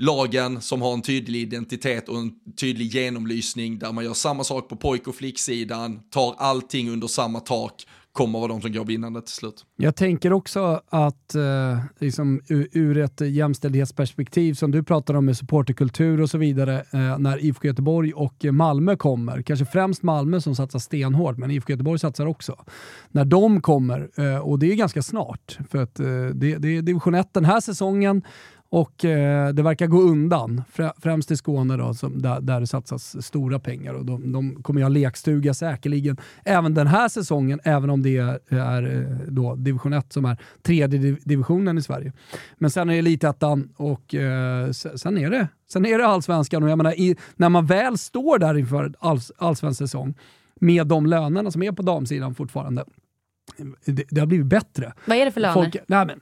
lagen som har en tydlig identitet och en tydlig genomlysning där man gör samma sak på pojk och flicksidan, tar allting under samma tak kommer vara de som går vinnande till slut. Jag tänker också att eh, liksom, ur ett jämställdhetsperspektiv som du pratar om med supporterkultur och så vidare, eh, när IFK Göteborg och Malmö kommer, kanske främst Malmö som satsar stenhårt, men IFK Göteborg satsar också. När de kommer, eh, och det är ganska snart, för att eh, det, det är division 1 den här säsongen, och eh, det verkar gå undan, främst i Skåne då, som, där, där det satsas stora pengar. Och de, de kommer ju ha lekstuga säkerligen även den här säsongen, även om det är, eh, då division 1 som är tredje divisionen i Sverige. Men sen är det elitettan och eh, sen, är det, sen är det allsvenskan. Och jag menar, i, när man väl står där inför alls, allsvensk säsong med de lönerna som är på damsidan fortfarande, det, det har blivit bättre. Vad är det för löner? Folk, nej men,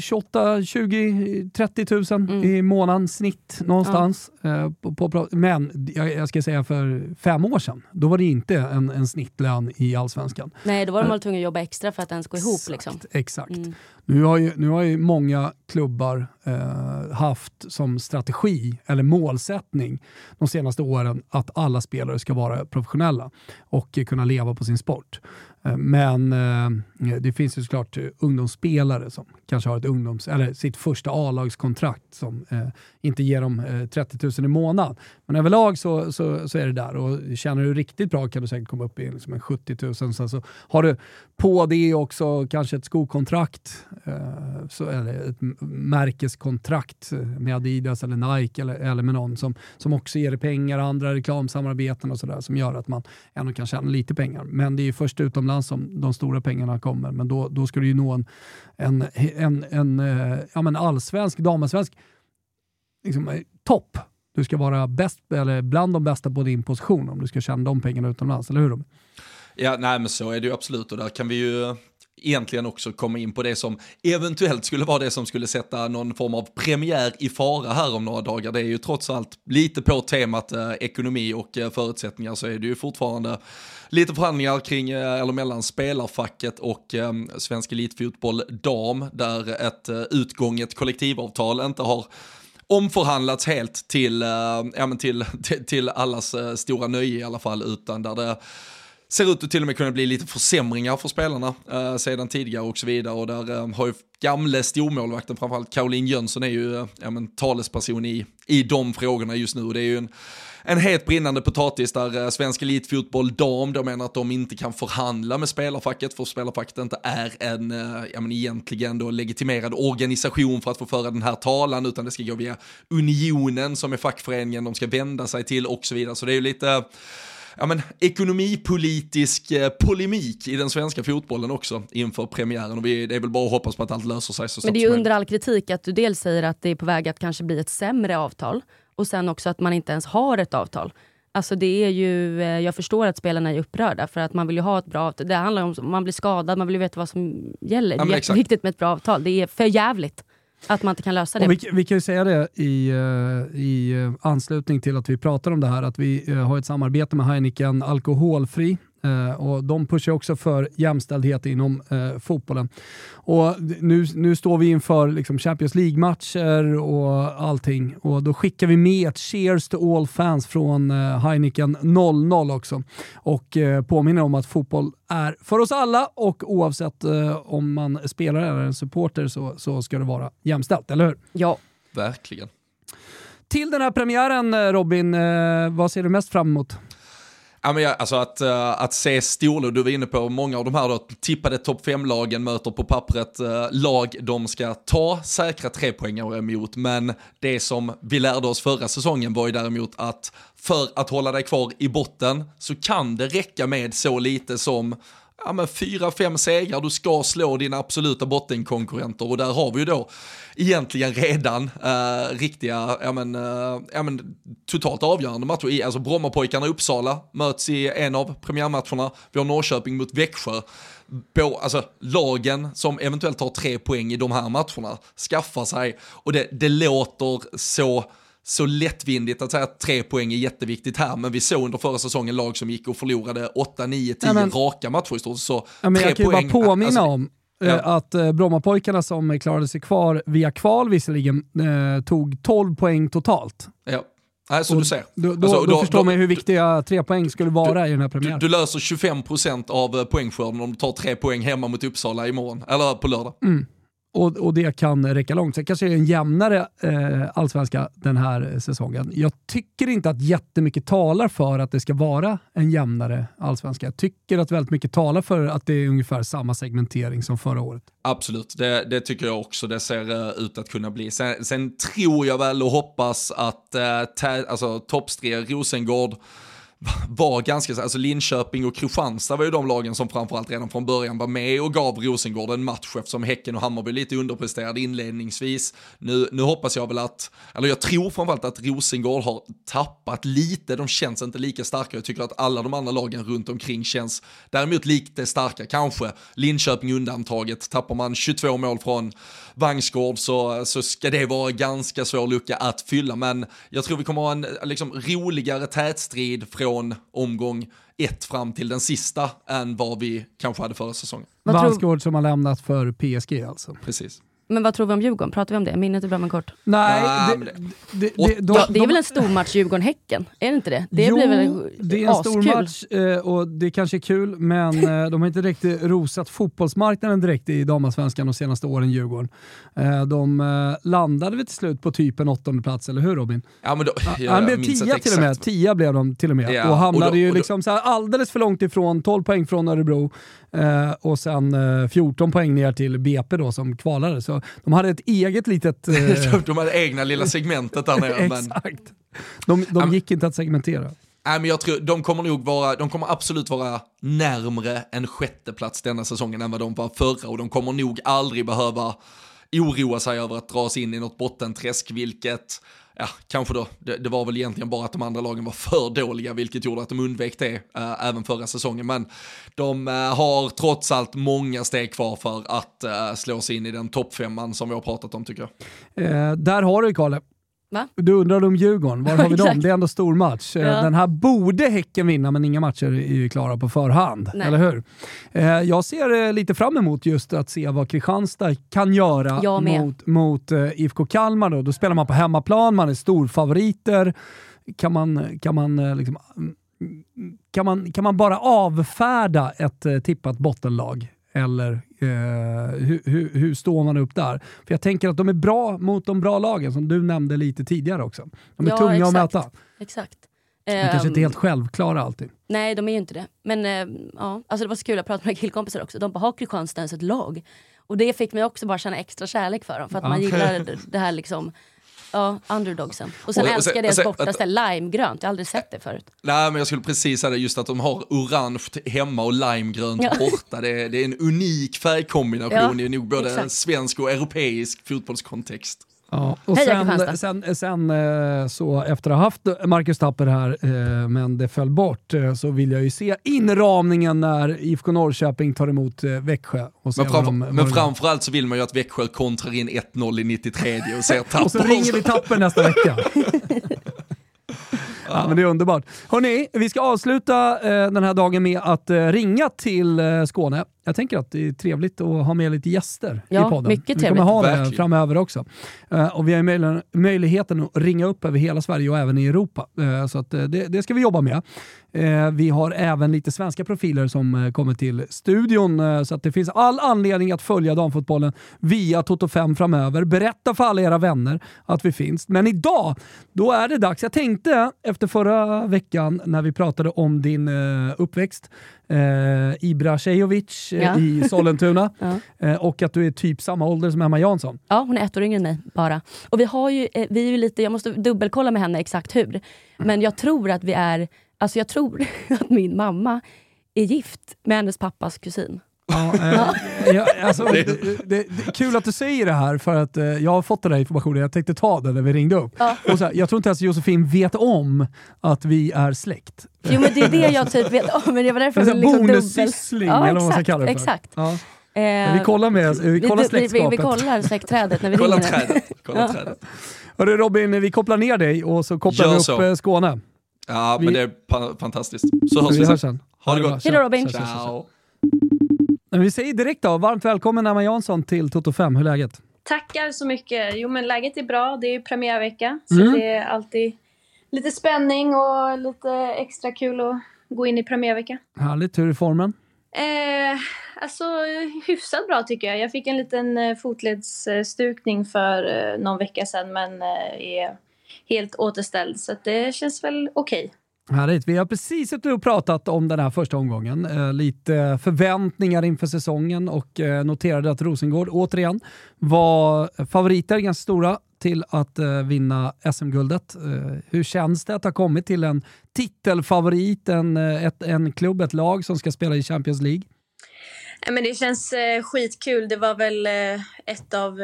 28, 20, 30 tusen mm. i månaden snitt någonstans. Ja. Eh, på, på, men jag, jag, ska säga för fem år sedan, då var det inte en, en snittlön i Allsvenskan. Nej, då var de väl tvungna att jobba extra för att ens gå ihop. Exakt. Liksom. exakt. Mm. Nu, har ju, nu har ju många klubbar eh, haft som strategi eller målsättning de senaste åren att alla spelare ska vara professionella och kunna leva på sin sport. Eh, men eh, det finns ju såklart ungdomsspelare som kanske har ett ungdoms, eller sitt första A-lagskontrakt som eh, inte ger dem eh, 30 000 i månaden. Men överlag så, så, så, är det där och känner du riktigt bra kan du säkert komma upp i liksom en 70 000. Sen så har du på det också kanske ett skokontrakt, eh, så, eller ett märkeskontrakt med Adidas eller Nike eller, eller med någon som, som också ger dig pengar, andra reklamsamarbeten och sådär som gör att man ändå kan tjäna lite pengar. Men det är först utomlands som de stora pengarna kommer. Men då, då ska du ju nå en, en, en, en en ja, men allsvensk, damallsvensk liksom, eh, topp. Du ska vara bäst, eller bland de bästa på din position om du ska tjäna de pengarna utomlands, eller hur? Ja, nej men så är det ju absolut och där kan vi ju egentligen också komma in på det som eventuellt skulle vara det som skulle sätta någon form av premiär i fara här om några dagar. Det är ju trots allt lite på temat eh, ekonomi och eh, förutsättningar så är det ju fortfarande lite förhandlingar kring, eh, eller mellan spelarfacket och eh, Svensk Elitfotboll Dam där ett eh, utgånget kollektivavtal inte har omförhandlats helt till, eh, ja, men till, till, till allas eh, stora nöje i alla fall, utan där det ser ut att till och med kunna bli lite försämringar för spelarna eh, sedan tidigare och så vidare. Och där eh, har ju gamle stormålvakten, framförallt Caroline Jönsson, är ju eh, ja, men, talesperson i, i de frågorna just nu. Och det är ju en, en het brinnande potatis där eh, Svensk Elitfotboll Dam, de menar att de inte kan förhandla med spelarfacket för spelarfacket inte är en, eh, ja men egentligen då legitimerad organisation för att få föra den här talan utan det ska gå via Unionen som är fackföreningen de ska vända sig till och så vidare. Så det är ju lite ja, men, ekonomipolitisk eh, polemik i den svenska fotbollen också inför premiären. Och vi, det är väl bara att hoppas på att allt löser sig så Men det är ju under all kritik att du dels säger att det är på väg att kanske bli ett sämre avtal och sen också att man inte ens har ett avtal. Alltså det är ju, eh, jag förstår att spelarna är upprörda för att man vill ju ha ett bra avtal. Det handlar om man blir skadad, man vill veta vad som gäller. Ja, det är jätteviktigt med ett bra avtal. Det är för jävligt att man inte kan lösa det. Vi, vi, kan ju säga det i, eh, i eh, anslutning till att vi pratar om det här, att vi eh, har ett samarbete med Heineken Alkoholfri och de pushar också för jämställdhet inom uh, fotbollen. Och nu, nu står vi inför liksom, Champions League-matcher och allting. Och då skickar vi med ett cheers to all fans från uh, Heineken 00 också. Och påminner om att fotboll är för oss alla och oavsett om man spelar eller en supporter så, så ska det vara jämställt, eller hur? Ja. Verkligen. Till den här premiären Robin, vad ser du mest fram emot? Ja, men jag, alltså att, uh, att se storlag, du var inne på många av de här då, tippade topp 5-lagen möter på pappret uh, lag de ska ta. Säkra trepoängare emot, men det som vi lärde oss förra säsongen var ju däremot att för att hålla dig kvar i botten så kan det räcka med så lite som ja, men fyra, fem segrar, du ska slå dina absoluta bottenkonkurrenter och där har vi ju då egentligen redan eh, riktiga, ja men, eh, ja men totalt avgörande matcher. I, alltså Brommapojkarna i Uppsala möts i en av premiärmatcherna, vi har Norrköping mot Växjö. På, alltså, lagen som eventuellt har tre poäng i de här matcherna skaffar sig, och det, det låter så så lättvindigt att säga att tre poäng är jätteviktigt här, men vi såg under förra säsongen lag som gick och förlorade 8, 9, 10 ja, men, raka matcher i stort. Så ja, men tre jag kan poäng, ju bara påminna alltså, om eh, Ja. att eh, Brommapojkarna som klarade sig kvar via kval visserligen eh, tog 12 poäng totalt. Ja. Nej, som du ser. Då, då, alltså, då, då förstår man hur viktiga tre poäng skulle vara i den här premiären. Du, du löser 25% av eh, poängskörden om du tar tre poäng hemma mot Uppsala imorgon, eller på lördag. Mm och, och det kan räcka långt. Sen kanske det är en jämnare eh, allsvenska den här säsongen. Jag tycker inte att jättemycket talar för att det ska vara en jämnare allsvenska. Jag tycker att väldigt mycket talar för att det är ungefär samma segmentering som förra året. Absolut, det, det tycker jag också det ser eh, ut att kunna bli. Sen, sen, tror jag väl och hoppas att eh, alltså, toppstrid Rosengård var ganska, alltså Linköping och Kristianstad var ju de lagen som framförallt redan från början var med och gav Rosengård en match eftersom Häcken och Hammarby lite underpresterade inledningsvis. Nu, nu hoppas jag väl att, eller jag tror framförallt att Rosengård har tappat lite, de känns inte lika starka. Jag tycker att alla de andra lagen runt omkring känns däremot lite starka, kanske. Linköping undantaget, tappar man 22 mål från Vangsgård så, så ska det vara ganska svår lucka att fylla, men jag tror vi kommer ha en liksom, roligare tätstrid från omgång ett fram till den sista än vad vi kanske hade förra säsongen. Vangsgård som har lämnat för PSG alltså. Precis. Men vad tror vi om Djurgården? Pratar vi om det? Minnet är bra men kort. Nej, det, det, det, de, det är väl en stor match Djurgården-Häcken? Är det inte det? Det jo, blir väl det är en stor match eh, och det kanske är kul, men eh, de har inte direkt rosat fotbollsmarknaden direkt i damallsvenskan de senaste åren, Djurgården. Eh, de landade väl till slut på typ en åttonde plats, eller hur Robin? Ja, men då, jag, Han blev tia till och med, tia blev de till och med. Ja, och hamnade och då, ju liksom så alldeles för långt ifrån, 12 poäng från Örebro och sen 14 poäng ner till BP då som kvalade. Så de hade ett eget litet... Eh... de hade egna lilla segmentet där nere. Exakt. De, de gick inte att segmentera. Nej, men jag tror, de kommer nog vara, de kommer absolut vara närmre en sjätteplats denna säsongen än vad de var förra och de kommer nog aldrig behöva oroa sig över att dras in i något bottenträsk, vilket ja, kanske då, det, det, var väl egentligen bara att de andra lagen var för dåliga, vilket gjorde att de undvek det äh, även förra säsongen. Men de äh, har trots allt många steg kvar för att äh, slå sig in i den toppfemman som vi har pratat om tycker jag. där har du Kalle. Va? Du undrar om Djurgården, var har vi dem? Det är ändå stor match. Eh, ja. Den här borde Häcken vinna, men inga matcher är ju klara på förhand. Nej. Eller hur? Eh, jag ser eh, lite fram emot just att se vad Kristianstad kan göra mot, mot IFK Kalmar. Då. då spelar man på hemmaplan, man är storfavoriter. Kan man, kan man liksom kan man, kan man bara avfärda ett tippat bottenlag eller eh, hur, hur, hur, står man upp där? För jag tänker att de är bra mot de bra lagen, som du nämnde lite tidigare också. De är ja, tunga exakt. att möta. Exakt. De kanske inte är helt självklara alltid. Nej, de är ju inte det. Men äh, ja, alltså det var så kul att prata med killkompisar också. De bara, har Kristianstad ens ett lag? Och det fick mig också bara känna extra kärlek för dem. För att ja. man gillar det här liksom Ja, underdogsen. Och sen och, älskar jag deras bortaställ, limegrönt. Jag har aldrig sett det förut. Nej, men jag skulle precis säga det, just att de har orange hemma och limegrönt ja. borta. Det är, det är en unik färgkombination ja, i nog både exakt. svensk och europeisk fotbollskontext. Ja, och sen, sen, sen, eh, så efter att ha haft Marcus Tapper här, eh, men det föll bort, eh, så vill jag ju se inramningen när IFK Norrköping tar emot Växjö. Och men, framför, de, men framförallt så vill man ju att Växjö kontrar in 1-0 i 93 och ser Tapper. och så ringer vi Tapper nästa vecka. Ja, men det är underbart. Hörni, vi ska avsluta eh, den här dagen med att eh, ringa till eh, Skåne. Jag tänker att det är trevligt att ha med lite gäster ja, i podden. Mycket trevligt. Vi kommer ha det Verkligen. framöver också. Uh, och vi har möj möjligheten att ringa upp över hela Sverige och även i Europa. Uh, så att, uh, det, det, ska vi jobba med. vi har även lite svenska profiler som kommer till studion. så att det finns all anledning att följa damfotbollen via Toto 5 framöver. Berätta för alla era vänner att vi finns. Men idag, då är det dags. Jag tänkte efter förra veckan när vi pratade om din uppväxt eh, Ibra Cejovic eh, ja. i Sollentuna ja. eh, och att du är typ samma ålder som Emma Jansson. Ja, hon är ett år yngre än mig bara. Och vi har ju, eh, vi är ju lite, jag måste dubbelkolla med henne exakt hur, men jag tror att vi är, alltså jag tror att min mamma är gift med hennes pappas kusin. Ja, eh, ja, alltså, det, det, det, kul att du säger det här för att eh, jag har fått den här informationen, jag tänkte ta den när vi ringde upp. Ja. Och så här, jag tror inte ens Josefin vet om att vi är släkt. Jo men det är det jag typ vet om, men det var därför jag liksom Bonussyssling ja, eller vad man ska kalla det för. Exakt. Ja. Eh, vi kollar, med, vi kollar släktskapet. Vi, vi, vi kollar släktträdet när vi kolla ringer. Trädet, kolla ja. trädet. Hörru Robin, vi kopplar ner dig och så kopplar Gör vi upp så. Eh, Skåne. Ja, vi, men det är fantastiskt. Så hörs vi, vi sen. sen. Ha det gott. Hej då Robin. Ciao. Vi säger direkt då, varmt välkommen Emma Jansson till Toto 5. Hur är läget? Tackar så mycket. Jo men läget är bra. Det är premiärvecka. Så mm. det är alltid lite spänning och lite extra kul att gå in i premiärvecka. Härligt. Hur är formen? Eh, alltså hyfsat bra tycker jag. Jag fick en liten eh, fotledsstukning för eh, någon vecka sedan men eh, är helt återställd. Så det känns väl okej. Okay. Härligt. Vi har precis suttit och pratat om den här första omgången. Eh, lite förväntningar inför säsongen och eh, noterade att Rosengård återigen var eh, favoriter, ganska stora, till att eh, vinna SM-guldet. Eh, hur känns det att ha kommit till en titelfavorit, en, eh, ett, en klubb, ett lag som ska spela i Champions League? Men det känns eh, skitkul. Det var väl eh, ett av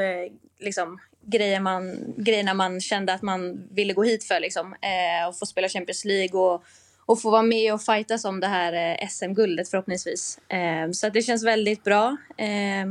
liksom, grejer man, grejerna man kände att man ville gå hit för. Liksom. Eh, och få spela Champions League och, och få vara med och fightas om det här eh, SM-guldet förhoppningsvis. Eh, så det känns väldigt bra. Eh,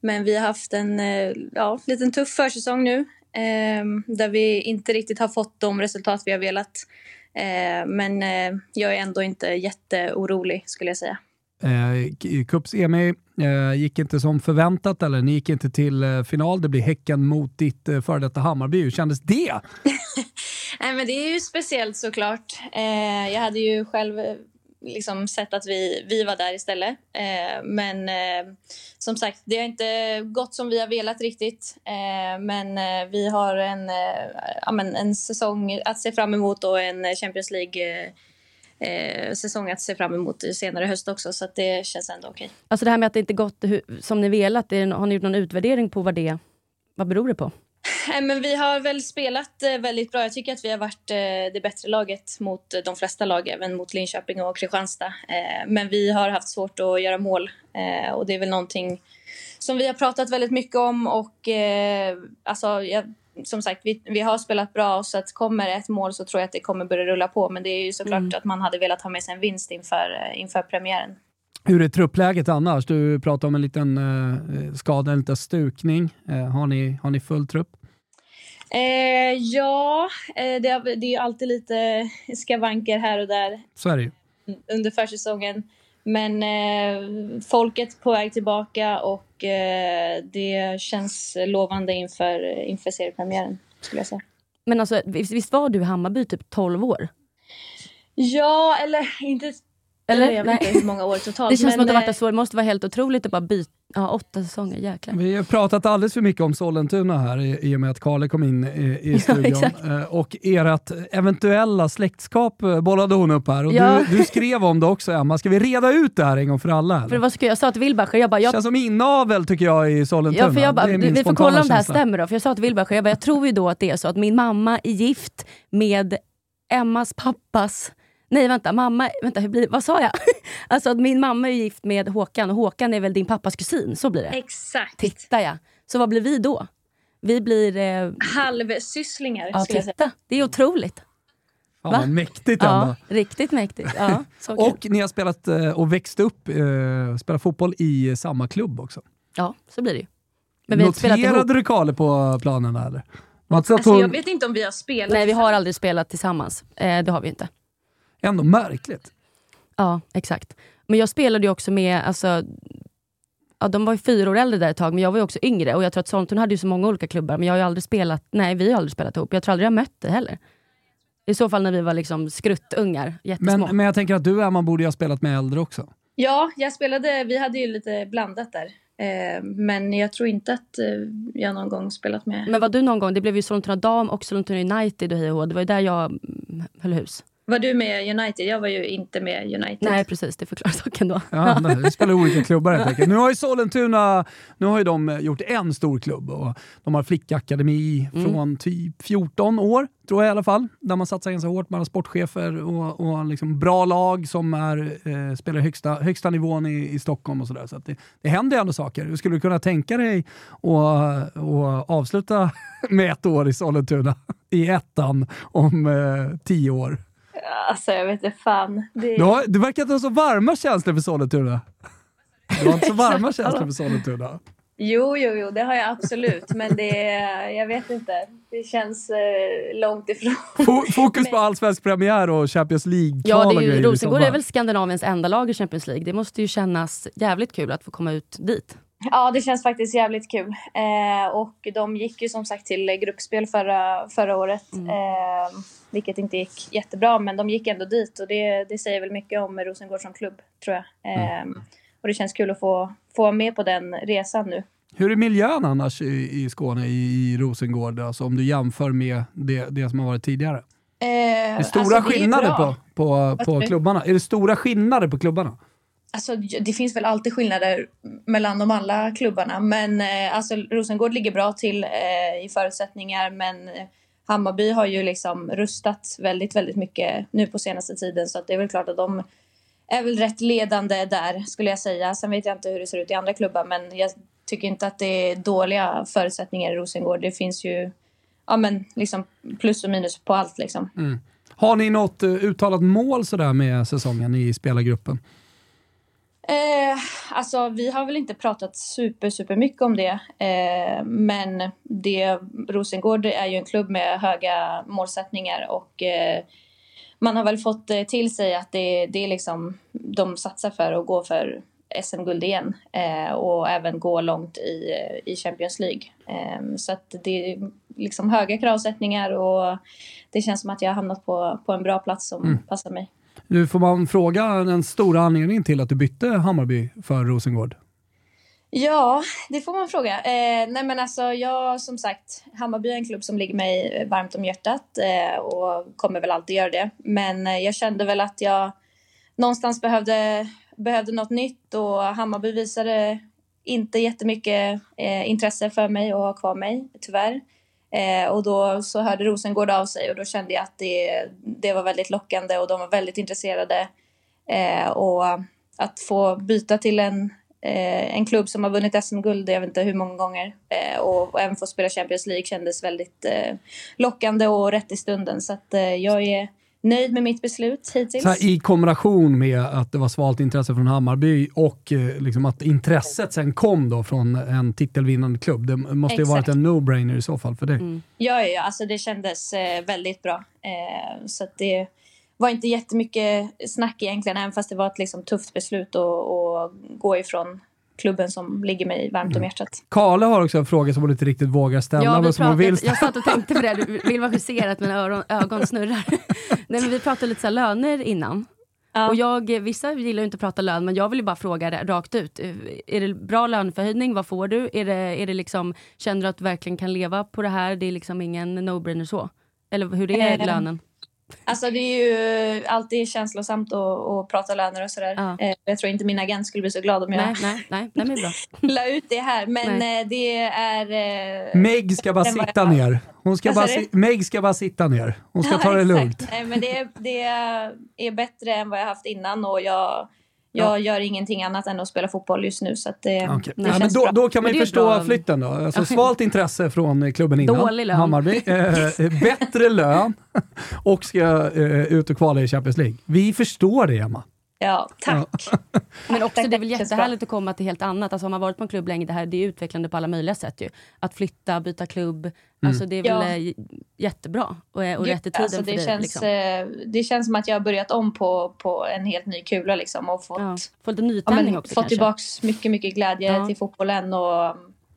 men vi har haft en eh, ja, liten tuff försäsong nu eh, där vi inte riktigt har fått de resultat vi har velat. Eh, men eh, jag är ändå inte jätteorolig skulle jag säga. Eh, Cups-EMI eh, gick inte som förväntat, eller ni gick inte till eh, final. Det blir Häcken mot ditt eh, före detta Hammarby. Hur kändes det? Nej, men det är ju speciellt såklart. Eh, jag hade ju själv eh, liksom sett att vi, vi var där istället. Eh, men eh, som sagt, det har inte gått som vi har velat riktigt. Eh, men eh, vi har en, eh, ja, men en säsong att se fram emot och en Champions League säsong att se fram emot senare i höst också, så det känns ändå okej. Okay. Alltså det här med att det inte gått som ni velat, har ni gjort någon utvärdering på vad det vad beror det på? Men vi har väl spelat eh, väldigt bra. Jag tycker att vi har varit eh, det bättre laget mot de flesta lag, även mot Linköping och Kristianstad. Eh, men vi har haft svårt att göra mål och det är väl någonting som vi har pratat väldigt mycket om och alltså, jag, som sagt, vi, vi har spelat bra så att kommer ett mål så tror jag att det kommer börja rulla på. Men det är ju såklart mm. att man hade velat ha med sig en vinst inför, inför premiären. Hur är truppläget annars? Du pratade om en liten eh, skada, en liten stukning. Eh, har, ni, har ni full trupp? Eh, ja, eh, det, är, det är alltid lite skavanker här och där. Så är det ju. Under försäsongen. Men eh, folket på väg tillbaka och eh, det känns lovande inför, inför seriepremiären, skulle jag säga. Men alltså, visst var du i Hammarby typ 12 år? Ja, eller inte eller? Jag vet inte hur många år totalt. Det känns men, som att det, varit eh, så. det måste vara helt otroligt att bara byta. Ja, åtta säsonger, jäklar. Vi har pratat alldeles för mycket om Sollentuna här i, i och med att Karle kom in i, i studion. Ja, eh, och ert eventuella släktskap eh, bollade hon upp här. Och ja. du, du, skrev om det också Emma. Ska vi reda ut det här en gång för alla? Eller? För vad ska jag sa till Wilbacher, jag bara... Jag... känns som inavel tycker jag i Sollentuna. Ja, för jag bara, vi får kolla om det här stämmer då. För jag sa till Wilbacher, jag, bara, jag tror ju då att det är så att min mamma är gift med Emmas pappas Nej vänta, mamma, vänta hur blir, vad sa jag? alltså att min mamma är gift med Håkan och Håkan är väl din pappas kusin, så blir det? Exakt. Titta ja. Så vad blir vi då? Vi blir... Eh... Halvsysslingar ja, skulle jag säga. Det är otroligt. Ja, Va? mäktigt Emma. Ja, riktigt mäktigt. Ja, och ni har spelat eh, och växt upp, eh, spelat fotboll i samma klubb också. Ja, så blir det ju. Men vi Noterade du Karle på planerna eller? Alltså, hon... Jag vet inte om vi har spelat Nej, vi har aldrig spelat tillsammans. Eh, det har vi inte. Ändå märkligt. Ja, exakt. Men jag spelade ju också med, alltså, ja, de var ju fyra år äldre där ett tag, men jag var ju också yngre. Och jag tror att Sollentuna hade ju så många olika klubbar, men jag har ju aldrig spelat, nej vi har aldrig spelat ihop. Jag tror aldrig jag mött det heller. I så fall när vi var liksom skruttungar, jättesmå. Men, men jag tänker att du Emma borde ju ha spelat med äldre också. Ja, jag spelade, vi hade ju lite blandat där. Eh, men jag tror inte att eh, jag någon gång spelat med... Men var du någon gång, det blev ju Sollentuna Dam och Sollentuna United och hej och Det var ju där jag mm, höll hus. Var du med United? Jag var ju inte med United. Nej, precis. Det förklarar saken då. Ja, vi spelar olika klubbar helt enkelt. Nu har ju Sollentuna nu har ju de gjort en stor klubb och de har flickakademi mm. från typ 14 år, tror jag i alla fall, där man satsar ganska hårt. Man har sportchefer och, och liksom bra lag som är, eh, spelar högsta, högsta nivån i, i Stockholm och sådär. Så, så det, det händer ändå saker. Hur skulle du kunna tänka dig att avsluta med ett år i Sollentuna i ettan om eh, tio år? Alltså jag vet inte fan. Det, du, har, du verkar inte ha så varma känslor för Sollentuna. Du har inte så varma känslor för Sollentuna. Jo, jo, jo, det har jag absolut. Men det, jag vet inte. Det känns eh, långt ifrån. Fokus på allsvensk premiär och Champions League Ja, det är ju, Rosengård är väl Skandinaviens enda lag i Champions League. Det måste ju kännas jävligt kul att få komma ut dit. Ja, det känns faktiskt jävligt kul. Eh, och de gick ju som sagt till gruppspel förra, förra året. Mm. Eh, vilket inte gick jättebra, men de gick ändå dit. Och det, det säger väl mycket om Rosengård som klubb, tror jag. Eh, mm. Och det känns kul att få, få vara med på den resan nu. Hur är miljön annars i, i Skåne, i, i Rosengård? Alltså om du jämför med det, det som har varit tidigare? Eh, är det stora alltså, skillnader på, på, på klubbarna? Är det stora skillnader på klubbarna? Alltså, det finns väl alltid skillnader mellan de alla klubbarna, men eh, alltså, Rosengård ligger bra till eh, i förutsättningar, men eh, Hammarby har ju liksom rustat väldigt, väldigt mycket nu på senaste tiden, så att det är väl klart att de är väl rätt ledande där, skulle jag säga. Sen vet jag inte hur det ser ut i andra klubbar, men jag tycker inte att det är dåliga förutsättningar i Rosengård. Det finns ju ja, men liksom plus och minus på allt. Liksom. Mm. Har ni något eh, uttalat mål sådär med säsongen i spelargruppen? Eh, alltså, vi har väl inte pratat super, super mycket om det. Eh, men det, Rosengård är ju en klubb med höga målsättningar och eh, man har väl fått eh, till sig att det, det är liksom de satsar för att gå för SM-guld igen eh, och även gå långt i, eh, i Champions League. Eh, så att det är liksom höga kravsättningar och det känns som att jag har hamnat på, på en bra plats som mm. passar mig. Nu får man fråga den stora anledningen till att du bytte Hammarby för Rosengård? Ja, det får man fråga. Eh, nej men alltså, jag som sagt, Hammarby är en klubb som ligger mig varmt om hjärtat eh, och kommer väl alltid göra det. Men eh, jag kände väl att jag någonstans behövde, behövde något nytt och Hammarby visade inte jättemycket eh, intresse för mig och ha kvar mig, tyvärr. Eh, och då så hörde Rosengård av sig och då kände jag att det, det var väldigt lockande och de var väldigt intresserade. Eh, och att få byta till en Eh, en klubb som har vunnit SM-guld, jag vet inte hur många gånger, eh, och, och, även få spela Champions League kändes väldigt eh, lockande och rätt i stunden. Så att, eh, jag är nöjd med mitt beslut hittills. Här, I kombination med att det var svalt intresse från Hammarby och eh, liksom att intresset sen kom då från en titelvinnande klubb. Det måste ju varit en no-brainer i så fall för dig. Mm. Ja, ja, alltså det kändes eh, väldigt bra. så det var inte jättemycket snack egentligen, även fast det var ett liksom tufft beslut att, att gå ifrån klubben som ligger mig varmt om mm. hjärtat. Karla har också en fråga som hon inte riktigt vågar ställa. Ja, vi som hon vill jag satt och tänkte på det, du vill vara justerat att mina öron, ögon snurrar. Nej, men vi pratade lite så löner innan. Ja. Och jag, vissa gillar ju inte att prata lön, men jag vill ju bara fråga rakt ut. Är det bra löneförhöjning? Vad får du? Är det, är det liksom, känner du att du verkligen kan leva på det här? Det är liksom ingen no-brainer så? Eller hur är äh, lönen? Alltså det är ju alltid känslosamt att, att prata löner och sådär. Ja. Eh, jag tror inte min agent skulle bli så glad om jag nej, nej, nej, nej, men bra. la ut det här. Men nej. Eh, det är... Eh, Meg ska bara sitta jag... ner. Hon ska bara, Meg ska bara sitta ner. Hon ska ja, ta det lugnt. Nej, men det, det är bättre än vad jag haft innan och jag jag ja. gör ingenting annat än att spela fotboll just nu. Så att det, okay. det ja, men då, då, kan man ju förstå bra. flytten då. Alltså, svalt intresse från klubben innan. Dålig lön. Hammarby. Eh, bättre lön och ska eh, ut och kvala i Champions League. Vi förstår det, Emma. Ja, tack. Ja. Men också det är väl jättehärligt att komma till helt annat. Alltså har man varit på en klubb länge, det här det är utvecklande på alla möjliga sätt ju. Att flytta, byta klubb, mm. alltså det är väl ja. jättebra och, och rätt i tiden alltså det för dig. Känns, liksom. Eh, det känns som att jag har börjat om på, på en helt ny kula liksom och fått, ja. Få lite nytändning ja, också Fått tillbaks mycket, mycket glädje ja. till fotbollen och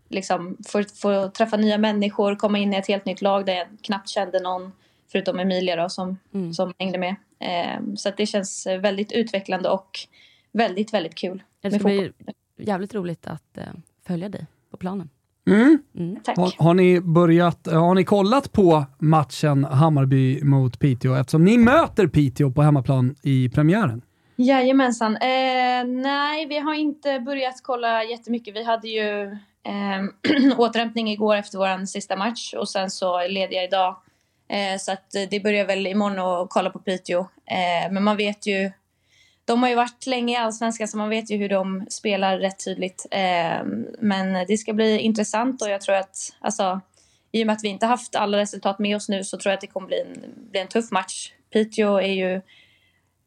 liksom få, få träffa nya människor, komma in i ett helt nytt lag där jag knappt kände någon förutom Emilia då, som, mm. som hängde med. Eh, så det känns väldigt utvecklande och väldigt, väldigt kul. Det ska bli jävligt roligt att eh, följa dig på planen. Mm. Mm. Har, har, ni börjat, har ni kollat på matchen Hammarby mot Piteå eftersom ni möter Piteå på hemmaplan i premiären? Jajamensan. Eh, nej, vi har inte börjat kolla jättemycket. Vi hade ju eh, återhämtning igår efter vår sista match och sen så led jag idag. Eh, så att det börjar väl imorgon att kolla på Piteå. Eh, men man vet ju de har ju varit länge i allsvenskan så man vet ju hur de spelar rätt tydligt. Eh, men det ska bli intressant och jag tror att alltså, i och med att vi inte haft alla resultat med oss nu så tror jag att det kommer bli en, bli en tuff match. Piteå är ju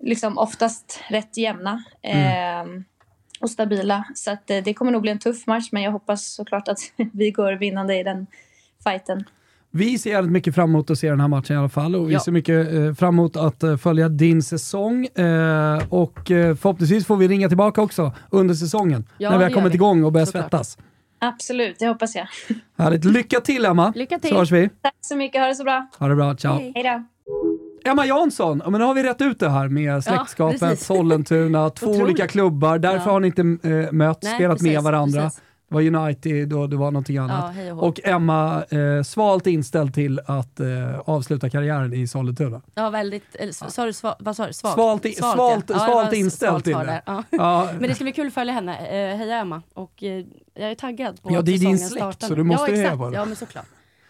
liksom oftast rätt jämna eh, mm. och stabila. Så att, eh, det kommer nog bli en tuff match men jag hoppas såklart att vi går vinnande i den fighten. Vi ser jävligt mycket fram emot att se den här matchen i alla fall och vi ja. ser mycket eh, fram emot att eh, följa din säsong. Eh, och eh, förhoppningsvis får vi ringa tillbaka också under säsongen ja, när vi har kommit vi. igång och börjat svettas. Absolut, det hoppas jag. Härligt. Lycka till Emma! Lycka till! Så hörs vi. Tack så mycket, ha det så bra. Ha det bra, ciao. Hej då. Emma Jansson, men nu har vi rätt ut det här med släktskapet, ja, Sollentuna, två olika klubbar. Därför ja. har ni inte äh, mött, Nej, spelat precis, med varandra. Precis. Det var United och det var någonting annat. Ja, och, och, Emma eh, svalt inställd till att eh, avsluta karriären i Sollentuna. Ja, väldigt... Eller, sa du sva, vad sa du? Svalt? Svalt, i, svalt, svalt, ja. svalt inställd till det. Men det ska bli kul att följa henne. Eh, heja Emma. Och eh, jag är taggad på Ja, det är din släkt så du måste ja, heja på det. Ja, men såklart.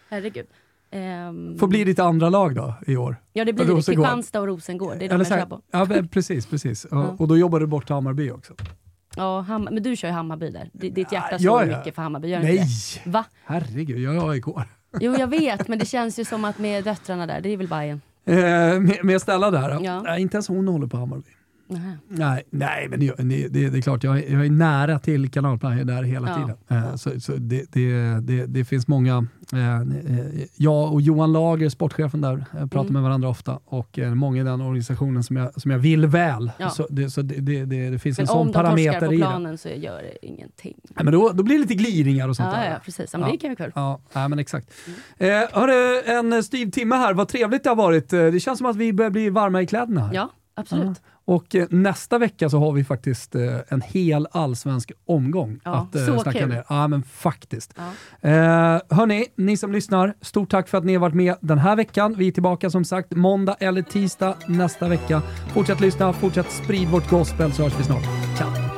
Herregud. Um, Får bli ditt andra lag då i år? Ja, det blir det. Kristianstad och Rosengård. Det är de jag kör på. Ja, precis. precis. Och, och då jobbar du bort Hammarby också. Ja, Ham men du kör ju Hammarby där. Ditt hjärta slår ja, mycket för Hammarby, gör Nej! Inte? Va? Herregud, jag är AIK. Jo, jag vet, men det känns ju som att med döttrarna där, det är väl Bajen. Eh, med, med Stella där? Ja. Nej, inte ens hon håller på Hammarby. Nej, nej men det, det, det är klart, jag, jag är nära till kanalplanen där hela ja. tiden. Uh, så, så det, det, finns många, uh, jag och Johan Lager, sportchefen där, pratar mm. med varandra ofta och många i den organisationen som jag, som jag vill väl. Ja. Så, det, så finns men en sån parameter i det. om de torskar på planen så gör det ingenting. Ja, men då, då blir det lite gliringar och sånt ja, där. Ja, precis. Men det kan ju kul. Ja, ja, men exakt. Mm. Hörru, en styv timme här, vad trevligt det har varit. Det känns som att vi börjar bli varma i kläderna. Här. Ja, absolut. Och eh, nästa vecka så har vi faktiskt eh, en hel allsvensk omgång ja, att eh, snacka kul. ner. Ja, men faktiskt. Ja. Eh, hörni, ni som lyssnar, stort tack för att ni har varit med den här veckan. Vi är tillbaka som sagt måndag eller tisdag nästa vecka. Fortsätt lyssna, fortsätt sprid vårt gospel så hörs vi snart. Ciao!